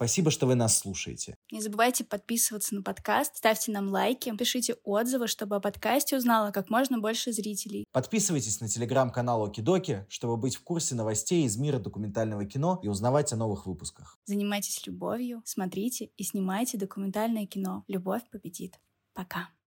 Спасибо, что вы нас слушаете. Не забывайте подписываться на подкаст, ставьте нам лайки, пишите отзывы, чтобы о подкасте узнало как можно больше зрителей. Подписывайтесь на телеграм-канал Окидоки, чтобы быть в курсе новостей из мира документального кино и узнавать о новых выпусках. Занимайтесь любовью, смотрите и снимайте документальное кино. Любовь победит. Пока.